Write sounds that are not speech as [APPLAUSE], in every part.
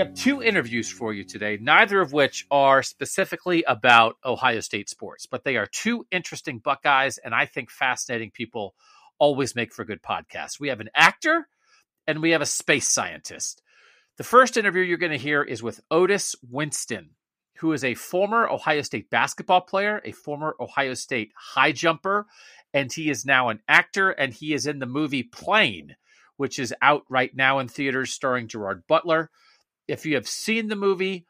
have two interviews for you today, neither of which are specifically about Ohio State sports, but they are two interesting Buckeyes and I think fascinating people always make for good podcasts. We have an actor and we have a space scientist. The first interview you're going to hear is with Otis Winston, who is a former Ohio State basketball player, a former Ohio State high jumper, and he is now an actor and he is in the movie Plane, which is out right now in theaters starring Gerard Butler. If you have seen the movie,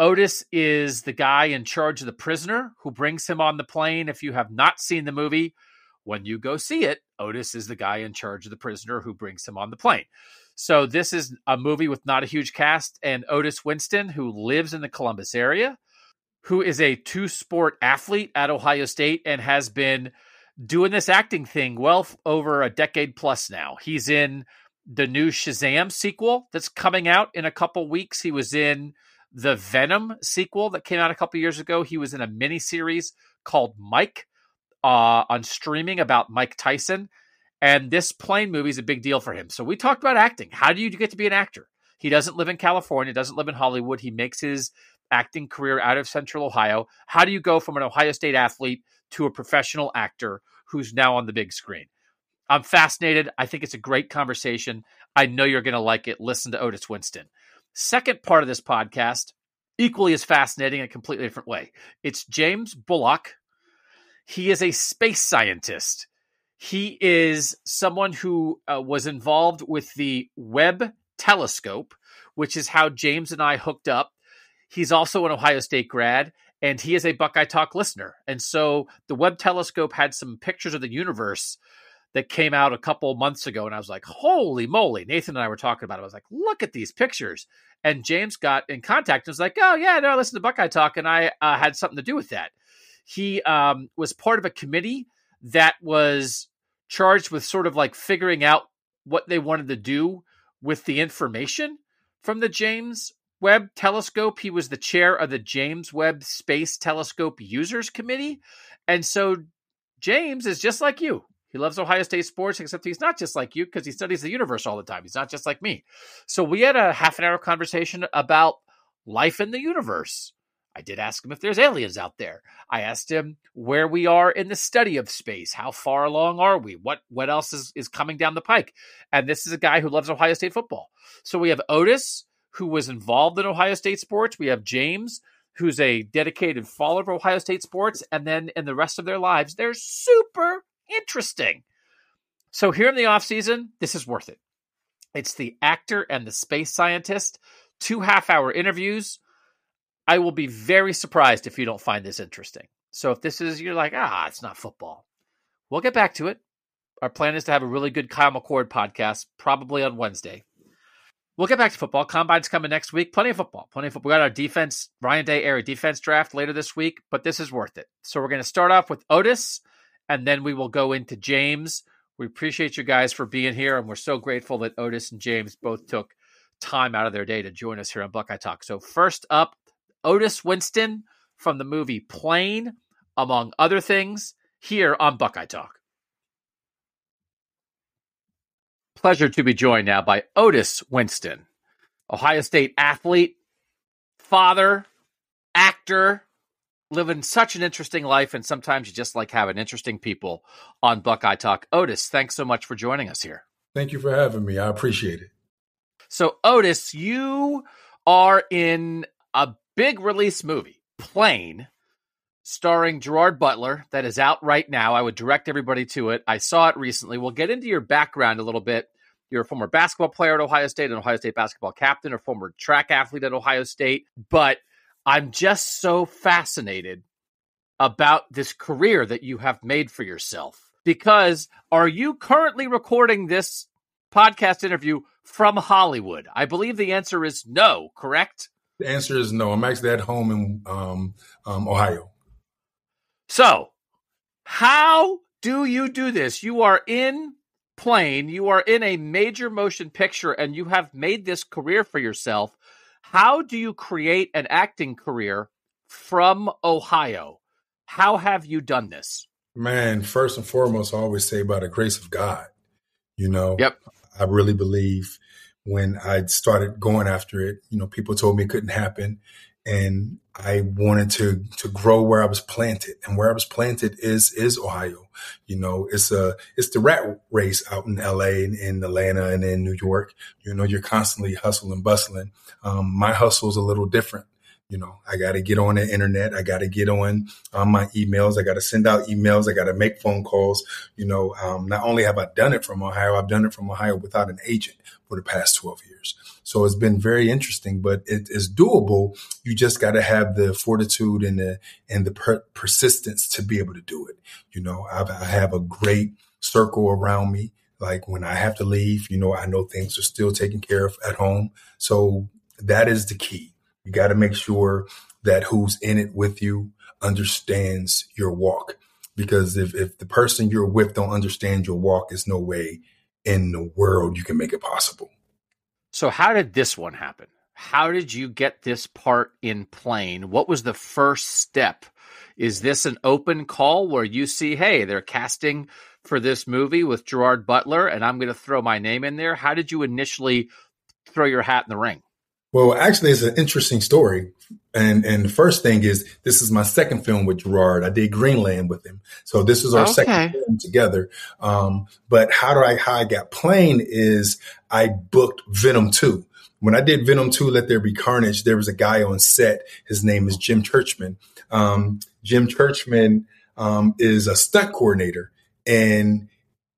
Otis is the guy in charge of the prisoner who brings him on the plane. If you have not seen the movie, when you go see it, Otis is the guy in charge of the prisoner who brings him on the plane. So this is a movie with not a huge cast, and Otis Winston, who lives in the Columbus area, who is a two sport athlete at Ohio State and has been doing this acting thing well over a decade plus now. He's in the new Shazam sequel that's coming out in a couple weeks. He was in the Venom sequel that came out a couple years ago. He was in a miniseries called Mike uh, on streaming about Mike Tyson. And this plane movie is a big deal for him. So we talked about acting. How do you get to be an actor? He doesn't live in California, doesn't live in Hollywood. He makes his acting career out of Central Ohio. How do you go from an Ohio State athlete to a professional actor who's now on the big screen? I'm fascinated. I think it's a great conversation. I know you're going to like it. Listen to Otis Winston. Second part of this podcast, equally as fascinating in a completely different way. It's James Bullock. He is a space scientist. He is someone who uh, was involved with the Webb telescope, which is how James and I hooked up. He's also an Ohio State grad, and he is a Buckeye Talk listener. And so the Webb telescope had some pictures of the universe that came out a couple months ago, and I was like, "Holy moly!" Nathan and I were talking about it. I was like, "Look at these pictures!" And James got in contact and was like, "Oh yeah, no, I listened to Buckeye Talk, and I uh, had something to do with that." He um, was part of a committee that was charged with sort of like figuring out what they wanted to do with the information from the James Webb Telescope. He was the chair of the James Webb Space Telescope Users Committee. And so James is just like you. He loves Ohio State sports, except he's not just like you because he studies the universe all the time. He's not just like me. So we had a half an hour conversation about life in the universe. I did ask him if there's aliens out there. I asked him where we are in the study of space. How far along are we? What what else is, is coming down the pike? And this is a guy who loves Ohio State football. So we have Otis, who was involved in Ohio State sports. We have James, who's a dedicated follower of Ohio State sports. And then in the rest of their lives, they're super interesting. So here in the off season, this is worth it. It's the actor and the space scientist, two half hour interviews. I will be very surprised if you don't find this interesting. So if this is you're like, ah, it's not football. We'll get back to it. Our plan is to have a really good Kyle McCord podcast, probably on Wednesday. We'll get back to football. Combine's coming next week. Plenty of football. Plenty of football. We got our defense, Ryan Day area defense draft later this week, but this is worth it. So we're going to start off with Otis and then we will go into James. We appreciate you guys for being here, and we're so grateful that Otis and James both took time out of their day to join us here on Buckeye Talk. So, first up, Otis Winston from the movie Plane, among other things, here on Buckeye Talk. Pleasure to be joined now by Otis Winston, Ohio State athlete, father, actor, living such an interesting life, and sometimes you just like having interesting people on Buckeye Talk. Otis, thanks so much for joining us here. Thank you for having me. I appreciate it. So, Otis, you are in a big release movie, Plane, starring Gerard Butler, that is out right now. I would direct everybody to it. I saw it recently. We'll get into your background a little bit. You're a former basketball player at Ohio State, an Ohio State basketball captain, a former track athlete at Ohio State. But I'm just so fascinated about this career that you have made for yourself. Because are you currently recording this podcast interview from Hollywood? I believe the answer is no, correct? The answer is no. I'm actually at home in um, um, Ohio. So, how do you do this? You are in plane, you are in a major motion picture, and you have made this career for yourself. How do you create an acting career from Ohio? How have you done this? Man, first and foremost, I always say by the grace of God. You know, Yep. I really believe when I started going after it, you know, people told me it couldn't happen. And I wanted to to grow where I was planted. And where I was planted is is Ohio. You know, it's a it's the rat race out in LA and in Atlanta and in New York. You know, you're constantly hustling, bustling. Um, my hustle is a little different. You know, I got to get on the internet. I got to get on um, my emails. I got to send out emails. I got to make phone calls. You know, um, not only have I done it from Ohio, I've done it from Ohio without an agent for the past 12 years. So it's been very interesting, but it is doable. You just got to have the fortitude and the and the per- persistence to be able to do it. You know, I've, I have a great circle around me. Like when I have to leave, you know, I know things are still taken care of at home. So that is the key. You got to make sure that who's in it with you understands your walk. Because if, if the person you're with don't understand your walk, there's no way in the world you can make it possible. So, how did this one happen? How did you get this part in Plane? What was the first step? Is this an open call where you see, hey, they're casting for this movie with Gerard Butler, and I'm going to throw my name in there? How did you initially throw your hat in the ring? Well, actually, it's an interesting story. And and the first thing is this is my second film with Gerard. I did Greenland with him, so this is our Okay. second film together. Um, but how do I how I got playing is I booked Venom two. When I did Venom two, Let There Be Carnage, there was a guy on set. His name is Jim Churchman. Um, Jim Churchman um, is a stunt coordinator, and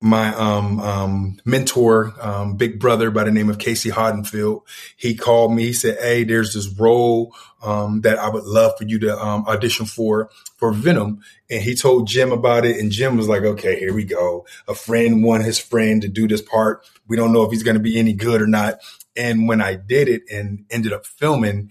my um, um, mentor, um, big brother by the name of Casey Hoddenfield, he called me. He said, "Hey, there's this role um, that I would love for you to um, audition for for Venom." And he told Jim about it, and Jim was like, "Okay, here we go. A friend wanted his friend to do this part. We don't know if he's going to be any good or not." And when I did it and ended up filming,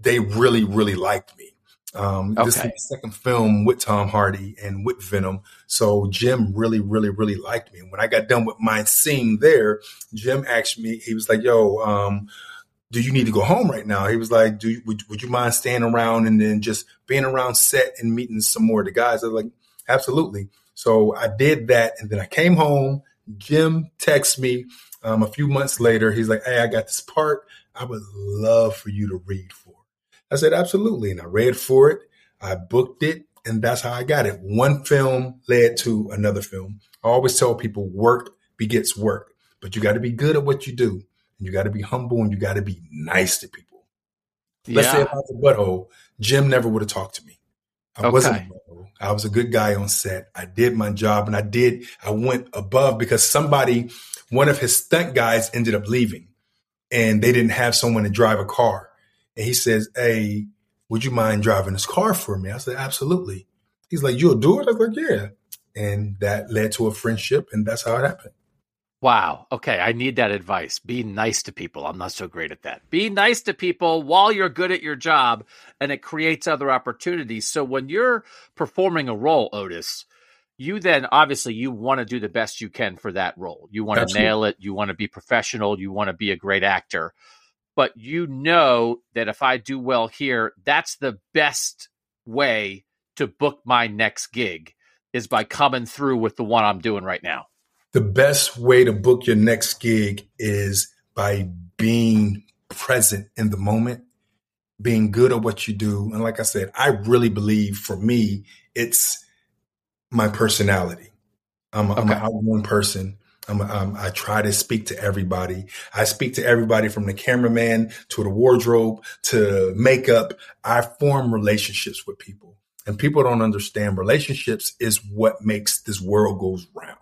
they really, really liked me. Um, This is Okay. the second film with Tom Hardy and with Venom. So Jim really, really, really liked me. And when I got done with my scene there, Jim asked me, he was like, yo, um, do you need to go home right now? He was like, do you, would, would you mind staying around and then just being around set and meeting some more of the guys? I was like, absolutely. So I did that. And then I came home. Jim texts me um, a few months later. He's like, hey, I got this part I would love for you to read. I said, absolutely. And I read for it. I booked it. And that's how I got it. One film led to another film. I always tell people work begets work, but you got to be good at what you do. And you got to be humble and you got to be nice to people. Let's say Yeah. I was butthole, Jim never would have talked to me. I wasn't a butthole. I was a good guy on set. I did my job and I did, I went above because somebody, one of his stunt guys ended up leaving and they didn't have someone to drive a car. And he says, Hey, would you mind driving this car for me? I said, Absolutely. He's like, You'll do it? I was like, Yeah. And that led to a friendship and that's how it happened. Wow. Okay. I need that advice. Be nice to people. I'm not so great at that. Be nice to people while you're good at your job and it creates other opportunities. So when you're performing a role, Otis, you then obviously you want to do the best you can for that role. You want to nail it. You want to be professional. You want to be a great actor. But you know that if I do well here, that's the best way to book my next gig is by coming through with the one I'm doing right now. the best way to book your next gig is by being present in the moment, being good at what you do. And like I said, I really believe for me, it's my personality. I'm, a, I'm an outgoing person. I'm, um, I try to speak to everybody. I speak to everybody from the cameraman to the wardrobe to makeup. I form relationships with people and people don't understand relationships is what makes this world goes round.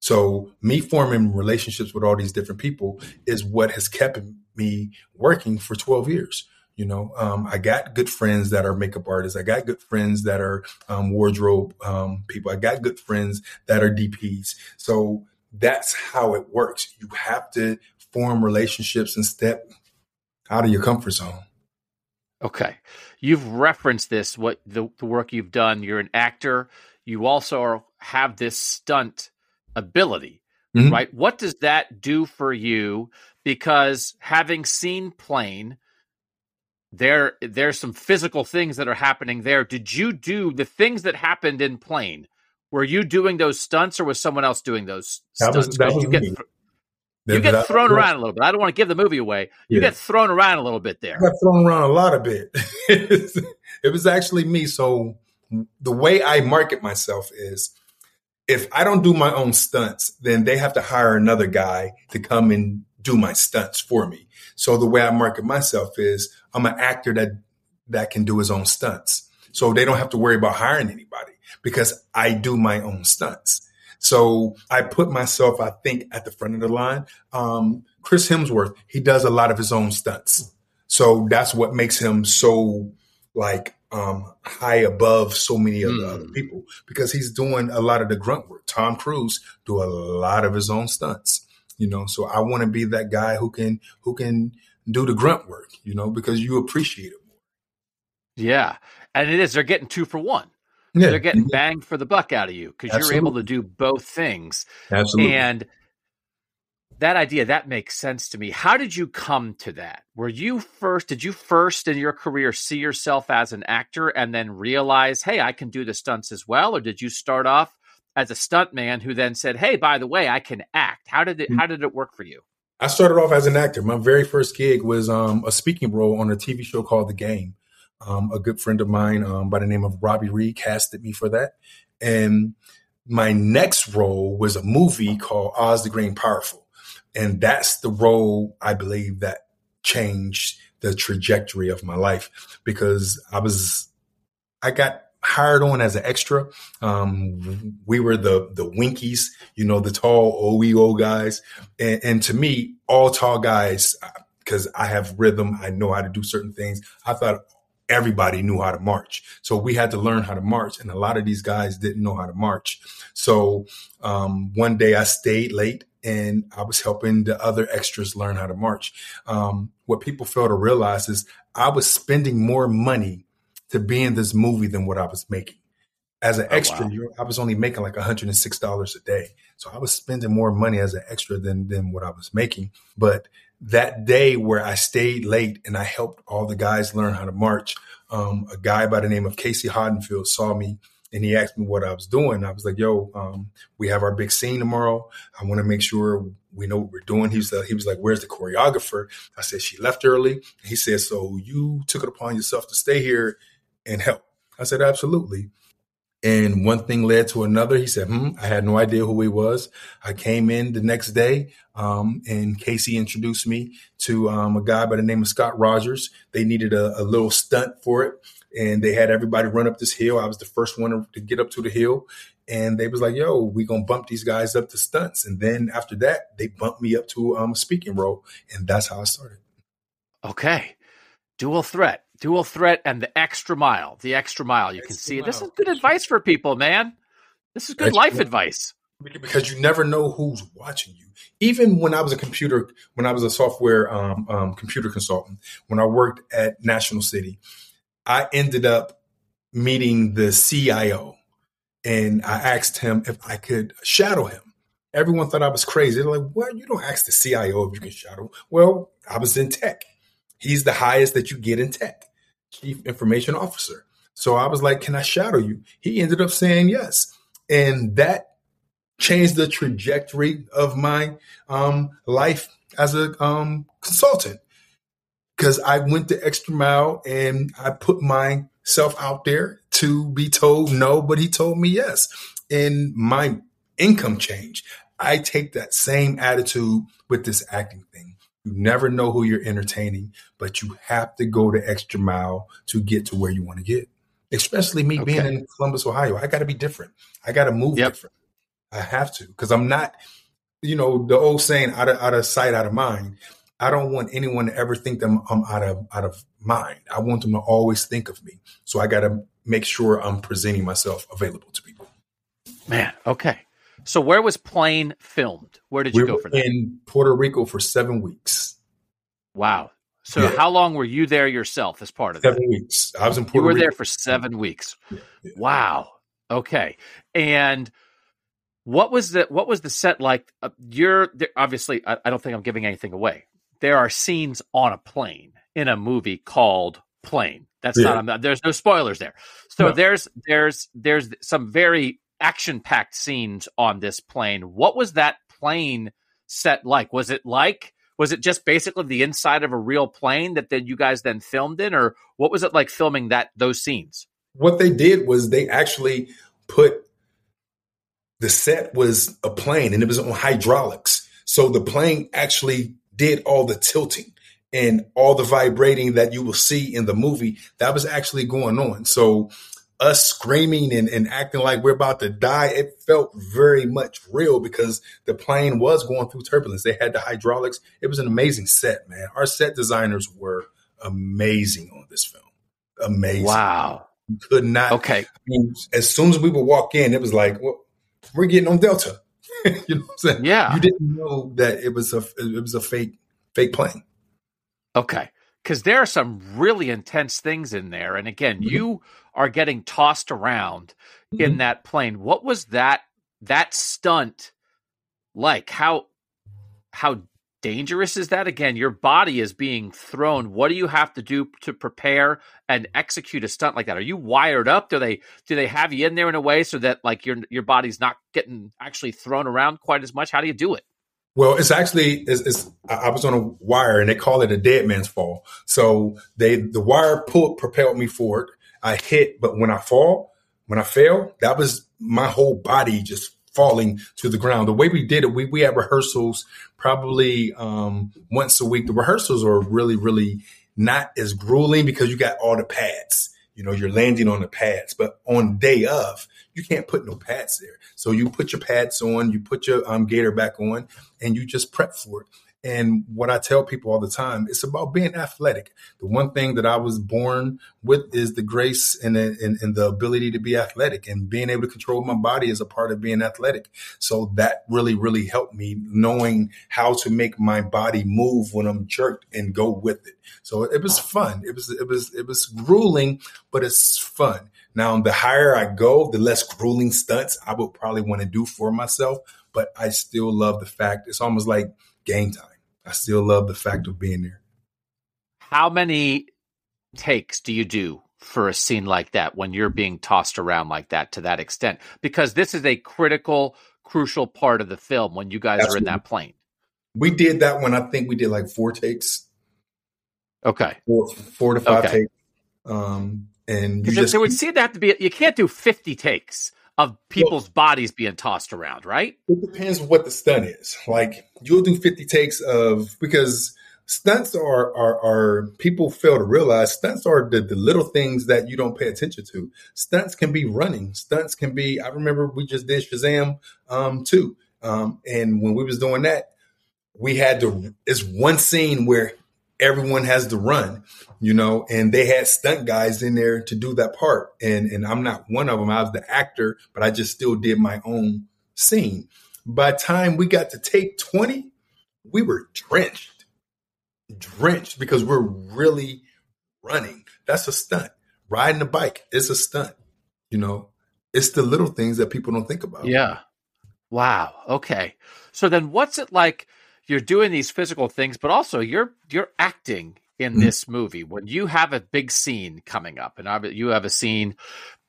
So me forming relationships with all these different people is what has kept me working for 12 years. You know, um, I got good friends that are makeup artists. I got good friends that are um, wardrobe um, people. I got good friends that are DPs. So that's how it works. You have to form relationships and step out of your comfort zone. Okay. You've referenced this, what the, the work you've done. You're an actor. You also are, have this stunt ability, Mhm. right? What does that do for you? Because having seen Plane, there there's some physical things that are happening there. Did you do the things that happened in plane? Were you doing those stunts, or was someone else doing those That was- stunts? was you get me. th- you get that- thrown around a little bit. I don't want to give the movie away. You Yeah. get thrown around a little bit there. I got thrown around a lot of bit. [LAUGHS] it was actually me. So the way I market myself is if I don't do my own stunts, then they have to hire another guy to come and do my stunts for me. So the way I market myself is I'm an actor that that can do his own stunts. So they don't have to worry about hiring anybody because I do my own stunts. So I put myself, I think, at the front of the line. Um, Chris Hemsworth, he does a lot of his own stunts. So that's what makes him so like um, high above so many of the Mm. other people because he's doing a lot of the grunt work. Tom Cruise do a lot of his own stunts, you know. So I want to be that guy who can who can do the grunt work, you know, because you appreciate it more. Yeah, and it is. They're getting two for one. Yeah, They're getting bang for the buck out of you because you're able to do both things. absolutely. And that idea that makes sense to me. How did you come to that? Were you first? Did you first in your career see yourself as an actor and then realize, hey, I can do the stunts as well, or did you start off as a stuntman who then said, hey, by the way, I can act? How did it? How did it work for you? I started off as an actor. My very first gig was um, a speaking role on a TV show called The Game. Um, a good friend of mine um, by the name of Robi Reed casted me for that. And my next role was a movie called Oz the Great and Powerful. And that's the role I believe that changed the trajectory of my life because I was, I got hired on as an extra. Um, we were the, the Winkies, you know, the tall OEO guys. And, and to me, all tall guys, because I have rhythm, I know how to do certain things. I thought everybody knew how to march. So we had to learn how to march. And a lot of these guys didn't know how to march. So um, one day I stayed late and I was helping the other extras learn how to march. Um, what people fail to realize is I was spending more money to be in this movie than what I was making. As an Oh, extra, wow. I was only making like $106 a day. So I was spending more money as an extra than, than what I was making. But that day where I stayed late and I helped all the guys learn how to march, um, a guy by the name of Casey Hoddenfield saw me and he asked me what I was doing. I was like, "Yo, um, we have our big scene tomorrow. I want to make sure we know what we're doing." He was, uh, he was like, "Where's the choreographer?" I said, "She left early." He said, "So you took it upon yourself to stay here and help?" I said, "Absolutely." And one thing led to another. He said, hmm, I had no idea who he was. I came in the next day, um, and Casey introduced me to um, a guy by the name of Scott Rogers. They needed a, a little stunt for it, and they had everybody run up this hill. I was the first one to, get up to the hill, and they was like, "Yo, we gonna bump these guys up to stunts." And then after that, they bumped me up to um, a speaking role, and that's how I started. Okay. Dual threat, dual threat, and the extra mile. The extra mile. You can Extra see this is good advice for people, man. This is good Extra life mile. advice. because you never know who's watching you. Even when I was a computer, when I was a software um, um, computer consultant, when I worked at National City, I ended up meeting the CIO, and I asked him if I could shadow him. Everyone thought I was crazy. They're like, "Well, you don't ask the CIO if you can shadow." Well, I was in tech. He's the highest that you get in tech, Chief Information Officer. So I was like, "Can I shadow you?" He ended up saying yes, and that changed the trajectory of my um, life as a um, consultant because I went the extra mile and I put myself out there to be told no, but he told me yes. And my income changed. I take that same attitude with this acting thing. You never know who you're entertaining, but you have to go the extra mile to get to where you want to get. Especially me being in Columbus, Ohio. I got to be different. I got to move Yep. different. I have to because I'm not, you know, the old saying out of out of sight, out of mind. I don't want anyone to ever think that I'm, I'm out of out of mind. I want them to always think of me. So I got to make sure I'm presenting myself available to people. Man, okay. So where was Plane filmed? Where did you we go for that? in Puerto Rico for seven weeks. Wow. So Yeah. how long were you there yourself as part of that? Seven weeks. I was in Puerto. You were Rico. there for seven weeks. Yeah. Wow. Okay. And what was the what was the set like? Uh, you're there, obviously. I, I don't think I'm giving anything away. There are scenes on a plane. in a movie called Plane. That's Yeah. not. There's no spoilers there. So No. there's there's there's some very action packed scenes on this plane. What was that plane set like? Was it like? Was it just basically the inside of a real plane that then you guys then filmed in, or what was it like filming that those scenes? what they did was they actually put the set was a plane and it was on hydraulics. So the plane actually did all the tilting and all the vibrating that you will see in the movie. That was actually going on. So us screaming and, and acting like we're about to die, it felt very much real because the plane was going through turbulence. They had the hydraulics. It was an amazing set, man. Our set designers were amazing on this film. Amazing. Wow. You could not. Okay. I mean, as soon as we would walk in, it was like, well, we're getting on Delta. [LAUGHS] you know what I'm saying? Yeah. You didn't know that it was a it was a fake fake plane. Okay. Because there are some really intense things in there. And again, Mhm. you are getting tossed around in mm-hmm. that plane. What was that that stunt like? How how dangerous is that? Again, your body is being thrown. What do you have to do to prepare and execute a stunt like that? Are you wired up? Do they do they have you in there in a way so that like your your body's not getting actually thrown around quite as much? How do you do it? Well, it's actually it's, it's I I was on a wire and they call it a dead man's fall. So they the wire pulled propelled me forward. I hit, but when I fall, when I fell, that was my whole body just falling to the ground. The way we did it, we we had rehearsals probably um, once a week. The rehearsals are really really not as grueling because you got all the pads. You know, you're landing on the pads, but on day of, you can't put no pads there. So you put your pads on, you put your um, gator back on, and you just prep for it. And what I tell people all the time, it's about being athletic. The one thing that I was born with is the grace and the, and, and the ability to be athletic and being able to control my body is a part of being athletic. So that really, really helped me knowing how to make my body move when I'm jerked and go with it. So it was fun. It was, it was, it was grueling, but it's fun. Now, the higher I go, the less grueling stunts I would probably want to do for myself. But I still love the fact it's almost like game time. I still love the fact of being there. How many takes do you do for a scene like that when you're being tossed around like that to that extent? Because this is a critical, crucial part of the film when you guys are in that plane. We did that one. I think we did like four takes, Okay. four, four to five Okay. takes. Um, and you just there would seem to have to be, you can't do 50 takes of people's bodies being tossed around, right? It depends what the stunt is. Like you'll do 50 takes of because stunts are are are people fail to realize stunts are the, the little things that you don't pay attention to. Stunts can be running. Stunts can be I remember we just did Shazam um too. Um and when we was doing that, we had to it's one scene where everyone has to run, you know, and they had stunt guys in there to do that part. And and I'm not one of them. I was the actor, but I just still did my own scene. By time we got to take 20, we were drenched. Drenched because we're really running. That's a stunt. Riding a bike is a stunt. You know, it's the little things that people don't think about. Yeah. Wow. Okay. So then what's it like you're doing these physical things but also you're you're acting in Mhm. this movie. When you have a big scene coming up and you have a scene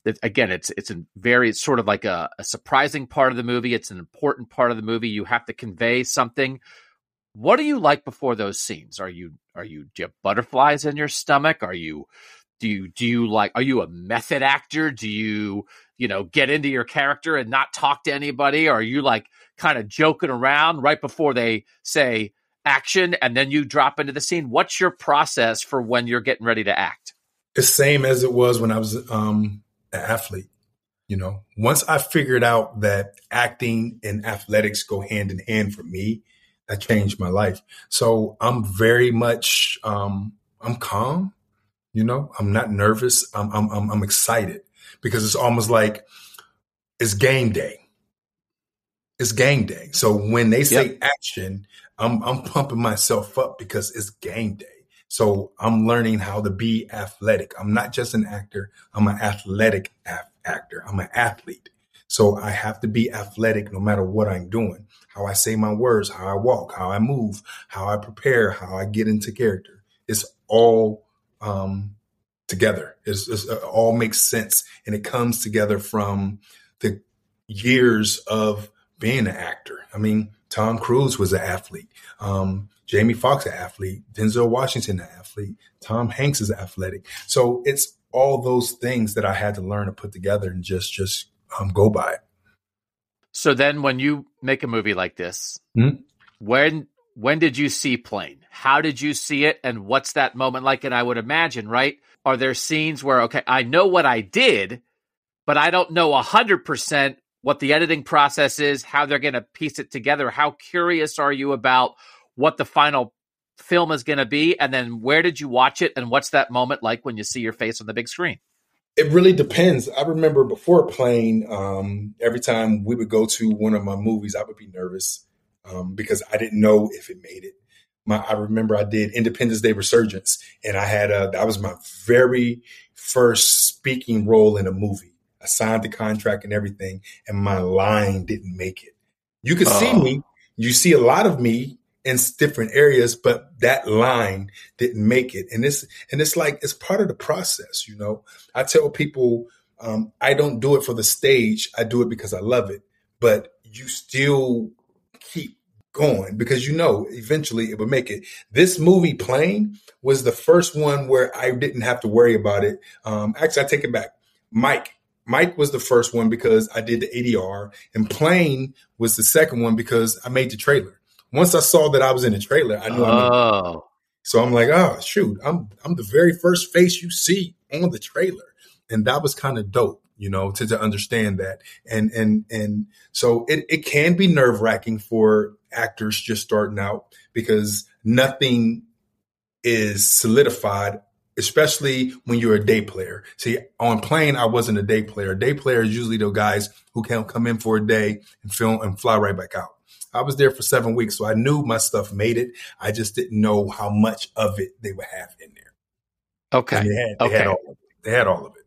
that again it's it's a very it's sort of like a, a surprising part of the movie. It's an important part of the movie. You have to convey something. What do you like before those scenes? Are you are you do you have butterflies in your stomach? Are you do you do you like are you a method actor do you you know get into your character and not talk to anybody or are you like kind of joking around right before they say action and then you drop into the scene what's your process for when you're getting ready to act It's same as it was when I was um, an athlete. You know, once I figured out that acting and athletics go hand in hand for me, that changed my life. So I'm very much, um, I'm calm. You know, I'm not nervous. I'm, I'm, I'm, I'm excited because it's almost like it's game day. It's game day. So when they say action, I'm, I'm pumping myself up because it's game day. So I'm learning how to be athletic. I'm not just an actor. I'm an athletic af- actor. I'm an athlete. So I have to be athletic no matter what I'm doing. How I say my words, how I walk, how I move, how I prepare, how I get into character. It's all um, together. It's, it's, it all makes sense, and it comes together from the years of being an actor. I mean, Tom Cruise was an athlete. Um, Jamie Foxx, an athlete. Denzel Washington, an athlete. Tom Hanks is athletic. So it's all those things that I had to learn to put together and just just um, go by. So then, when you make a movie like this, hmm? when when did you see Plane? How did you see it, and what's that moment like? And I would imagine, right? Are there scenes where okay, I know what I did, but I don't know hundred percent what the editing process is, how they're going to piece it together. How curious are you about what the final film is going to be? And then where did you watch it? And what's that moment like when you see your face on the big screen? It really depends. I remember before Plane, um, every time we would go to one of my movies, I would be nervous um, because I didn't know if it made it. My, I remember I did Independence Day Resurgence, and I had a, that was my very first speaking role in a movie I signed the contract and everything, and my line didn't make it. You could see me. You see a lot of me in different areas, but that line didn't make it. And it's and it's like it's part of the process, you know. I tell people um, I don't do it for the stage. I do it because I love it. But you still keep going because you know eventually it will make it. This movie, Plane, was the first one where I didn't have to worry about it. Um, actually, I take it back. Mike Mike was the first one because I did the ADR, and Plane was the second one because I made the trailer. Once I saw that I was in the trailer, I knew. Oh. I so I'm like, oh shoot, I'm I'm the very first face you see on the trailer, and that was kind of dope, you know, to, to understand that. And and and so it it can be nerve wracking for actors just starting out because nothing is solidified especially when you're a day player. See, on plane, I wasn't a day player. Day player is usually the guys who can come in for a day and film and fly right back out. I was there for seven weeks, so I knew my stuff made it. I just didn't know how much of it they would have in there. Okay. They had, they okay. Had all of it. They had all of it.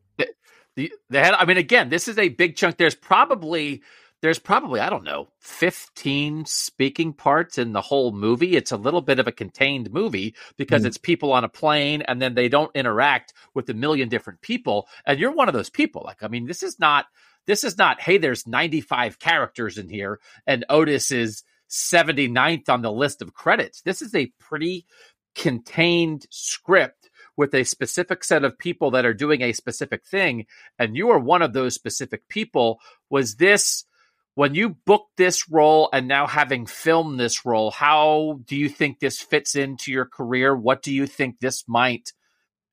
They had. I mean, again, this is a big chunk. There's probably there's probably I don't know 15 speaking parts in the whole movie. It's a little bit of a contained movie because mm. it's people on a plane and then they don't interact with a million different people. And you're one of those people. Like I mean, this is not this is not hey, there's 95 characters in here and Otis is 79th on the list of credits. This is a pretty contained script with a specific set of people that are doing a specific thing and you are one of those specific people was this when you booked this role and now having filmed this role, how do you think this fits into your career? What do you think this might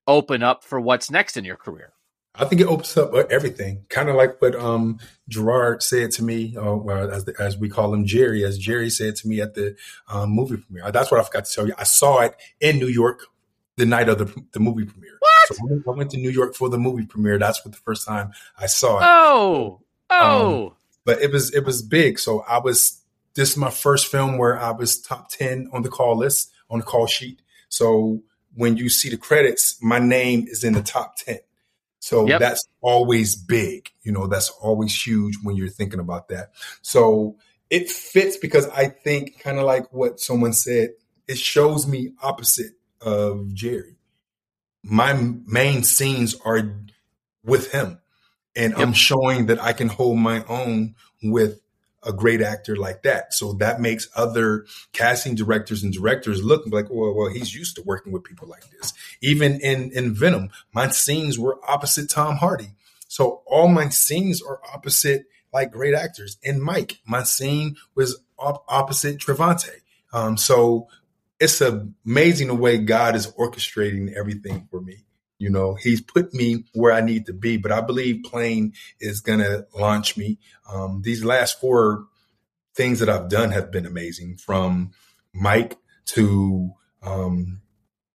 open up for what's next in your career? I think it opens up everything, kind of like what um, Gerard said to me, uh, as, the, as we call him Jerry, as Jerry said to me at the um, movie premiere. That's what I forgot to tell you. I saw it in New York the night of the, the movie premiere. What? So I went to New York for the movie premiere. That's what the first time I saw it. Oh, oh. Um, but it was it was big. So I was this is my first film where I was top ten on the call list on the call sheet. So when you see the credits, my name is in the top ten. So yep. that's always big. You know, that's always huge when you're thinking about that. So it fits because I think kind of like what someone said, it shows me opposite of Jerry. My main scenes are with him and yep. I'm showing that I can hold my own with a great actor like that. So that makes other casting directors and directors look like, well, well, he's used to working with people like this. Even in in Venom, my scenes were opposite Tom Hardy. So all my scenes are opposite like great actors. And Mike, my scene was op- opposite Trevante. Um, so it's amazing the way God is orchestrating everything for me. You know, he's put me where I need to be, but I believe Plane is going to launch me. Um, these last four things that I've done have been amazing from Mike to um,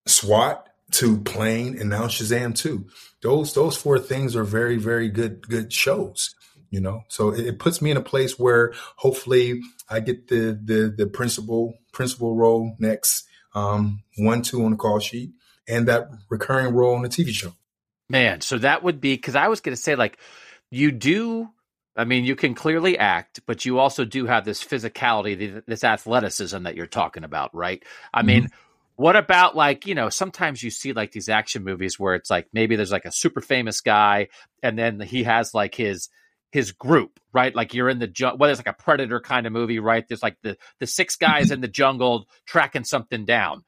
SWAT to Plane and now Shazam 2. Those, those four things are very, very good, good shows you know so it, it, puts me in a place where hopefully i get the the the principal principal role next um one two on the call sheet and that recurring role on the TV show. Man, so that would be because I was going to say, like, you do. I mean, you can clearly act, but you also do have this physicality, this athleticism that you're talking about, right? I mm-hmm. mean, What about like, you know, sometimes you see like these action movies where it's like maybe there's like a super famous guy and then he has like his his group, right? Like you're in the jungle, well, it's like a predator kind of movie, right? There's like the the six guys in the jungle tracking something down.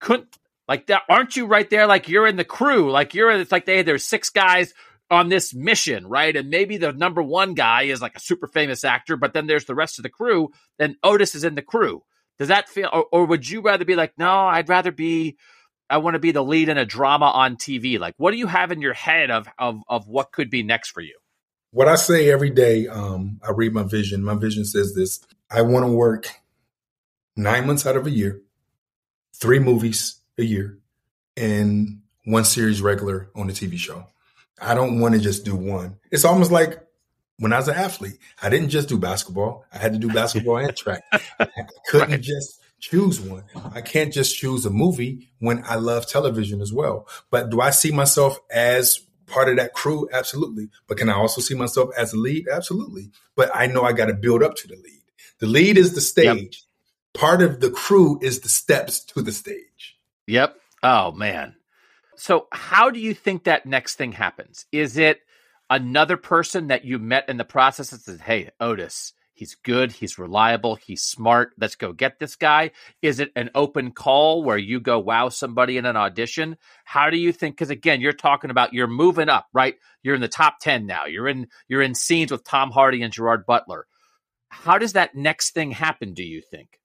Couldn't like that aren't you right there like you're in the crew, like you're it's like they there's six guys on this mission, right? And maybe the number one guy is like a super famous actor, but then there's the rest of the crew, then Otis is in the crew. Does that feel, or, or would you rather be like, no, I'd rather be, I want to be the lead in a drama on TV? Like, what do you have in your head of of of what could be next for you? What I say every day, um, I read my vision. My vision says this: I want to work nine months out of a year, three movies a year, and one series regular on a TV show. I don't want to just do one. It's almost like when I was an athlete, I didn't just do basketball. I had to do basketball and track. [LAUGHS] I couldn't right. just choose one. I can't just choose a movie when I love television as well. But do I see myself as part of that crew? Absolutely. But can I also see myself as a lead? Absolutely. But I know I got to build up to the lead. The lead is the stage. Yep. Part of the crew is the steps to the stage. Yep. Oh man. So how do you think that next thing happens? Is it another person that you met in the process that says, Hey, Otis, he's good, he's reliable, he's smart, let's go get this guy? Is it an open call where you go wow somebody in an audition? How do you think because again, you're talking about you're moving up, right? You're in the top 10 now. You're in you're in scenes with Tom Hardy and Gerard Butler. How does that next thing happen, do you think?